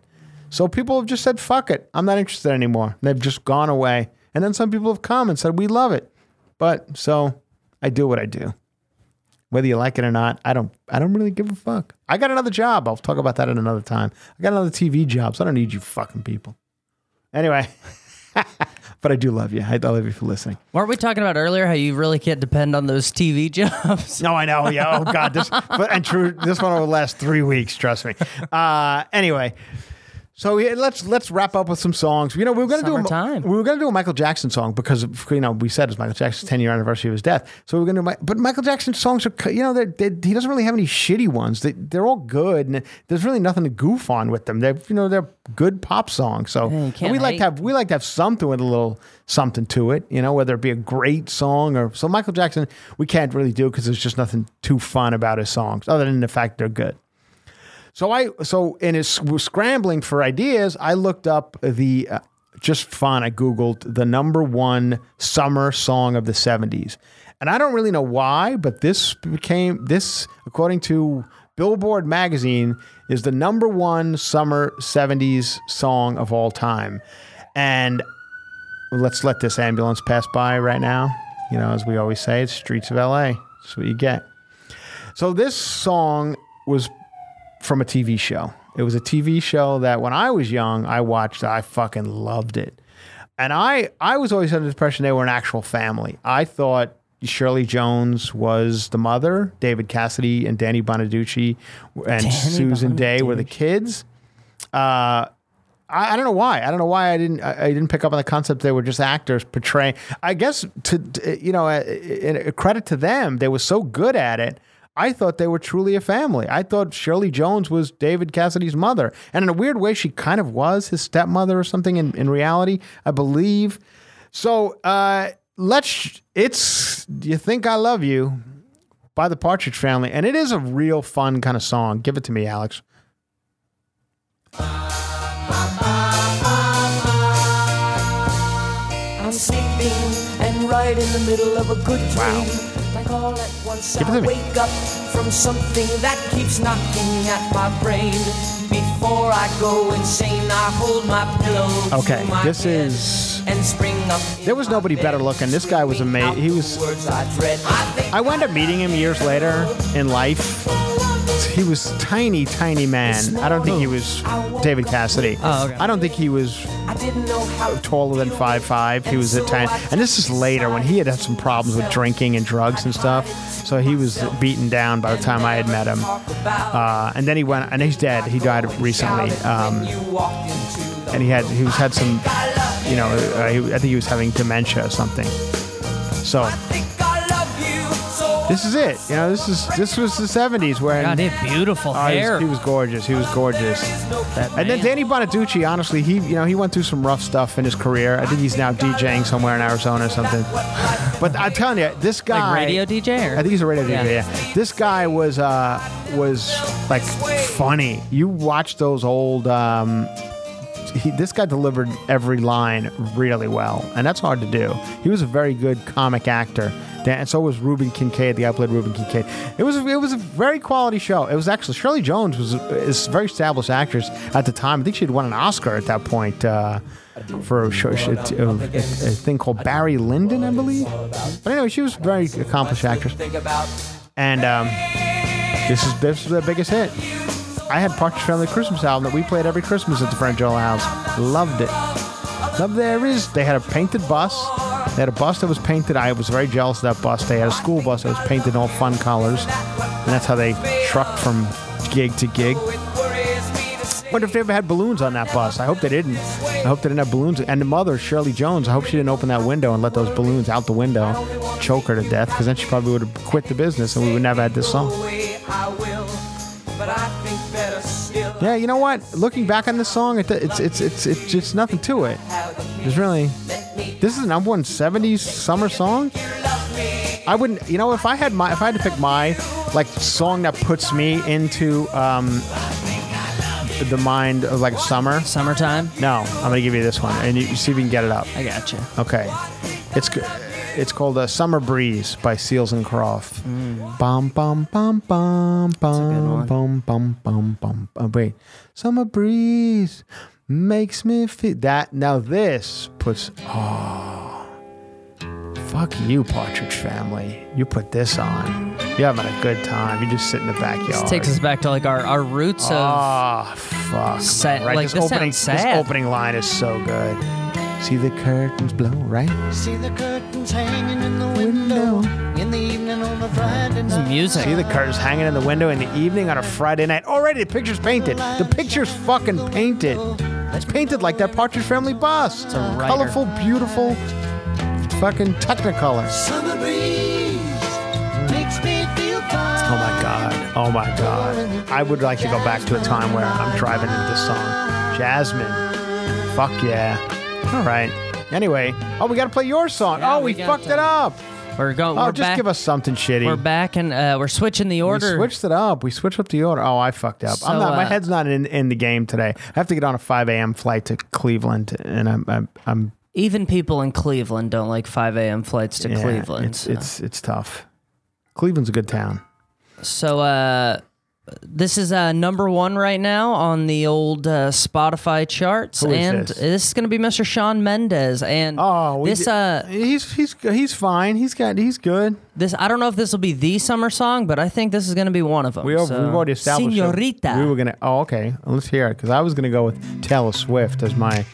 So people have just said, fuck it. I'm not interested anymore. They've just gone away. And then some people have come and said, we love it. But so I do what I do. Whether you like it or not, I don't I don't really give a fuck. I got another job. I'll talk about that at another time. I got another TV job, so I don't need you fucking people. Anyway. but I do love you. I love you for listening. Weren't we talking about earlier how you really can't depend on those TV jobs? No, I know. Yeah. Oh God. This but and true. This one will last three weeks. Trust me. Uh, anyway. So yeah, let's let's wrap up with some songs. You know, we were going to do a, we were going to do a Michael Jackson song because of, you know we said it's Michael Jackson's 10 year anniversary of his death. So we are going to do, but Michael Jackson's songs are you know they're, they he doesn't really have any shitty ones. They, they're all good and there's really nothing to goof on with them. They're you know they're good pop songs. So Yeah, we like to have we like to have something with a little something to it. You know, whether it be a great song or so Michael Jackson we can't really do because there's just nothing too fun about his songs other than the fact they're good. So I so in his scrambling for ideas, I looked up the uh, just fun. I googled the number one summer song of the '70s, and I don't really know why, but this became this according to Billboard magazine is the number one summer '70s song of all time, and let's let this ambulance pass by right now. You know, as we always say, it's streets of LA. That's what you get. So this song was from a TV show. It was a TV show that when I was young, I watched. I fucking loved it. And I, I was always under the impression they were an actual family. I thought Shirley Jones was the mother, David Cassidy and Danny Bonaducci and Danny Susan Dey were the kids. Uh, I, I don't know why. I don't know why I didn't. I, I didn't pick up on the concept they were just actors portraying. I guess to to, you know, a, a credit to them, they were so good at it. I thought they were truly a family. I thought Shirley Jones was David Cassidy's mother, and in a weird way, she kind of was his stepmother or something. In in reality, I believe. So uh, let's. It's you think I love you by the Partridge Family, and it is a real fun kind of song. Give it to me, Alex. I'm sleeping and right in the middle of a good dream. Like all at once Give I wake up from something that keeps knocking at my brain. Before I go insane, I hold my pillow. to Okay, my this head is- And spring up There was nobody better looking. This guy was ama- he was- I. I I wound up meeting him years later in life. He was tiny, tiny man. I don't think he was David Cassidy. Oh, okay. I don't think he was I didn't know how taller than five five. He was a tiny, and this is later when he had had some problems with drinking and drugs and stuff. So he was beaten down by the time I had met him. Uh, and then he went, and he's dead. He died recently. Um, you walked into and he had he was had some, you know, uh, he, I think he was having dementia or something. So this is it. You know, this is this was the '70s where. God, he had beautiful Oh, he, hair. was, he was gorgeous. He was gorgeous. That And then man. Danny Bonaducci, honestly, he you know he went through some rough stuff in his career. I think he's now DJing somewhere in Arizona or something. But I'm telling you, this guy like radio DJ. Or? I think he's a radio Yeah. DJ. Yeah. This guy was uh was like funny. You watch those old. Um, he, this guy delivered every line really well, and that's hard to do. He was a very good comic actor, And so was Reuben Kincaid. The guy played Reuben Kincaid. It was a, it was a very quality show. It was actually Shirley Jones was a, is a very established actress at the time. I think she had won an Oscar at that point. Uh, for a, show, a, a, a thing called Barry Lyndon, I believe. But anyway, she was a very accomplished actress. And um, this is this is their biggest hit. I had Partridge Family Christmas album that we played every Christmas at the Franjola House. Loved it. Loved there is. They had a painted bus. They had a bus that was painted. I was very jealous of that bus. They had a school bus that was painted in all fun colors, and that's how they trucked from gig to gig. Wonder if they ever had balloons on that bus. I hope they didn't. I hope they didn't have balloons. And the mother, Shirley Jones, I hope she didn't open that window and let those balloons out the window, choke her to death, because then she probably would have quit the business and we would never had this song. Yeah, you know what? Looking back on this song, it, it's it's it's it's just nothing to it. There's really this is a number one '70s summer song. I wouldn't, you know, if I had my if I had to pick my like song that puts me into um, the mind of like summer. Summertime. No, I'm gonna give you this one, and you, you see if you can get it up. I got you. Okay, it's g- it's called uh, "Summer Breeze" by Seals and Croft. Mm. Bum bum bum bum bum one. bum bum bum bum. Oh, wait, "Summer Breeze" makes me feel that. Now this puts oh, fuck you, Partridge Family. You put this on. You're having a good time. You just sit in the backyard. This takes us back to like our, our roots of. Oh, fuck. Sad- right? like, this, this opening, sounds sad. this opening line is so good. See the curtains blow, right? See the curtains hanging in the window in the evening on a Friday this night. music. See the curtains hanging in the window in the evening on a Friday night. Already the picture's painted. The picture's fucking painted. It's painted like that Partridge Family bus. It's a writer. colorful, beautiful, fucking Technicolor. Summer breeze makes me feel fine. Oh my god. Oh my god. I would like to go back to a time where I'm driving into this song. Jasmine. Fuck yeah. All right. Anyway, oh, we got to play your song. Yeah, oh, we, we fucked to- it up. We're going. Oh, we're just back, give us something shitty. We're back and uh, we're switching the order. We switched it up. We switched up the order. Oh, I fucked up. So, I'm not. my uh, head's not in, in the game today. I have to get on a 5 a.m. flight to Cleveland, and I'm I'm, I'm Even people in Cleveland don't like 5 a.m. flights to yeah, Cleveland. It's, so. it's it's tough. Cleveland's a good town. So uh, this is uh, number one right now on the old uh, Spotify charts, Who is and this? this is going to be Mr. Shawn Mendes. And Oh, this di- uh, he's he's he's fine. He's got he's good. this I don't know if this will be the summer song, but I think this is going to be one of them. We over, So, we've already established. that Señorita. We were gonna. Oh, okay. Let's hear it because I was gonna go with Taylor Swift as my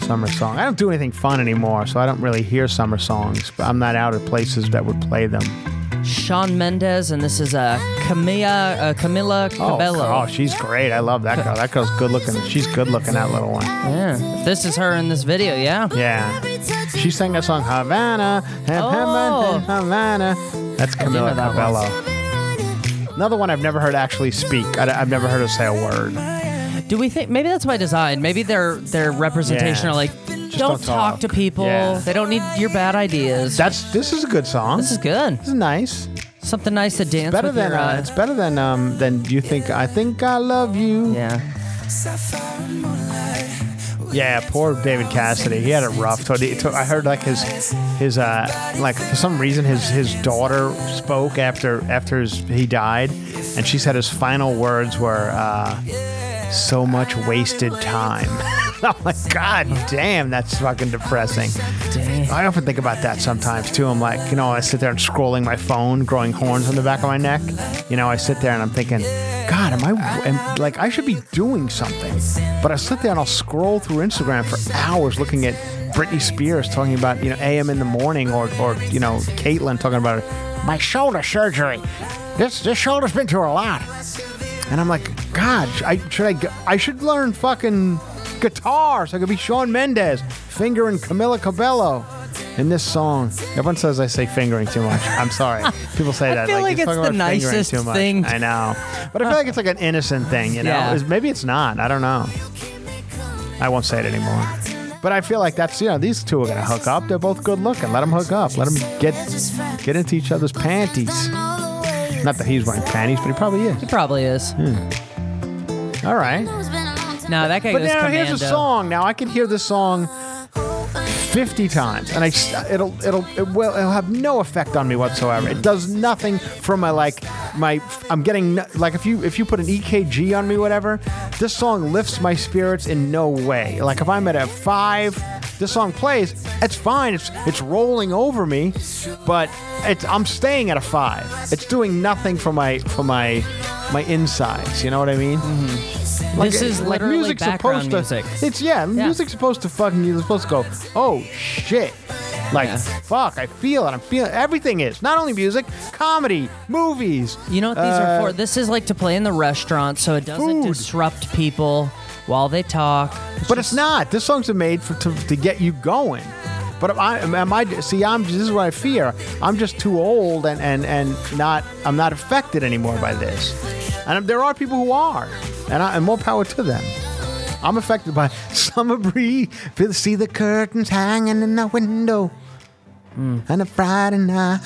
summer song. I don't do anything fun anymore, so I don't really hear summer songs. But I'm not out at places that would play them. Shawn Mendes, and this is uh, Camila uh, Camila Oh, Cabello. oh, she's great. I love that girl. That girl's good looking. She's good looking. That little one. yeah, this is her in this video. Yeah. Yeah. She sang that song Havana, Oh. Havana. That's Camila know that Cabello. Another one I've never heard actually speak. I, have never heard her say a word. Do we think maybe that's by design? Maybe their their representation Yeah. are like, don't, don't talk. talk. to people. Yeah. They don't need your bad ideas. That's this is a good song. this is good. This is nice. Something nice to dance Better with than your, uh, uh, it's better than um than you think. I think I love you. yeah. Yeah, poor David Cassidy. He had it rough. So he- so I heard like his his uh like for some reason his his daughter spoke after after his, he died, and she said his final words were uh, "so much wasted time." I'm like, God damn, that's fucking depressing. I often think about that sometimes too. I'm like, you know, I sit there and scrolling my phone, growing horns on the back of my neck. You know, I sit there and I'm thinking, God, am I am, like I should be doing something? But I sit there and I'll scroll through Instagram for hours looking at Britney Spears talking about you know AM in the morning or or you know Caitlyn talking about my shoulder surgery. This this shoulder's been through a lot. And I'm like, God, I should I go- I should learn fucking guitar so I could be Shawn Mendes fingering Camila Cabello in this song. Everyone says I say fingering too much. I'm sorry. People say I that. feel like "You're it's the nicest too much." thing I know, but I feel like it's like an innocent thing. You know, Yeah. Maybe it's not. I don't know. I won't say it anymore. But I feel like that's you know these two are gonna hook up. They're both good looking. Let them hook up. Let them get get into each other's panties. Not that he's wearing panties, but he probably is. He probably is. Hmm. All right. No, that guy But goes now here's a song. Now I can hear this song fifty times, and I it'll it'll it will it'll have no effect on me whatsoever. It does nothing for my like my I'm getting no- like if you if you put an EKG on me, whatever. This song lifts my spirits in no way. Like if I'm at a five, this song plays. It's fine. It's it's rolling over me, but it's I'm staying at a five. It's doing nothing for my for my my insides. You know what I mean? This is literally background supposed to. music. It's yeah, music's supposed to fucking. You're supposed to go. Oh shit! Like Yeah. fuck, I feel it. I'm feeling everything is not only music, comedy, movies. You know what these are uh, for? This is like to play in the restaurant so it doesn't Food. disrupt people while they talk. But it's not. This songs are made for to, to get you going. But am I, am I? See, I'm. This is what I fear. I'm just too old and and and not. I'm not affected anymore by this. And there are people who are, and, I, and more power to them. I'm affected by summer breeze. Feel see the curtains hanging in the window, hmm. and a Friday night.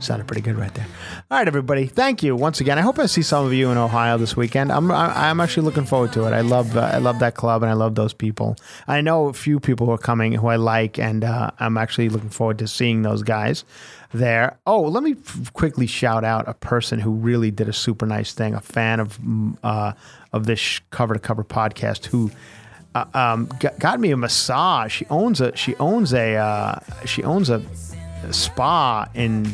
Sounded pretty good right there. All right, everybody. Thank you once again. I hope I see some of you in Ohio this weekend. I'm I'm actually looking forward to it. I love uh, I love that club and I love those people. I know a few people who are coming who I like, and uh, I'm actually looking forward to seeing those guys there. Oh, let me f- quickly shout out a person who really did a super nice thing. A fan of uh, of this cover to cover podcast who uh, um, got, got me a massage. She owns a she owns a uh, she owns a spa in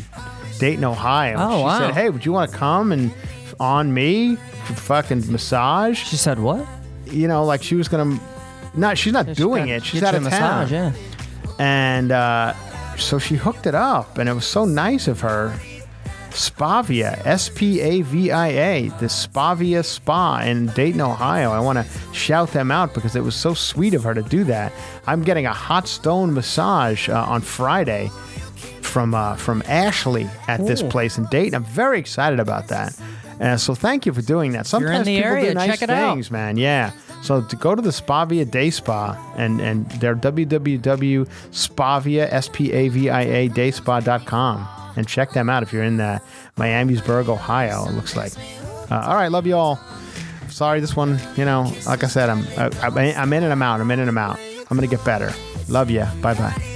Dayton, Ohio. Oh, she wow. said, "Hey, would you want to come and on me for fucking massage?" She said what? You know, like she was gonna. Not she's not doing it. She's out of a town, massage, yeah. and uh, so she hooked it up, and it was so nice of her. Spavia, S P A V I A, the Spavia Spa in Dayton, Ohio. I want to shout them out because it was so sweet of her to do that. I'm getting a hot stone massage uh, on Friday from uh, from Ashley at this Ooh. place in Dayton. I'm very excited about that. Uh, so thank you for doing that. you're in Sometimes the people area, do nice check it out. things, man. Yeah. So to go to the Spavia Day Spa and and they're www.spavia s p a v i a and check them out if you're in the Miamisburg, Ohio. It looks like. Uh, all right, love you all. Sorry, this one. You know, like I said, I'm I, I'm I'm in and I'm out. I'm in and I'm out. I'm gonna get better. Love you. Bye bye.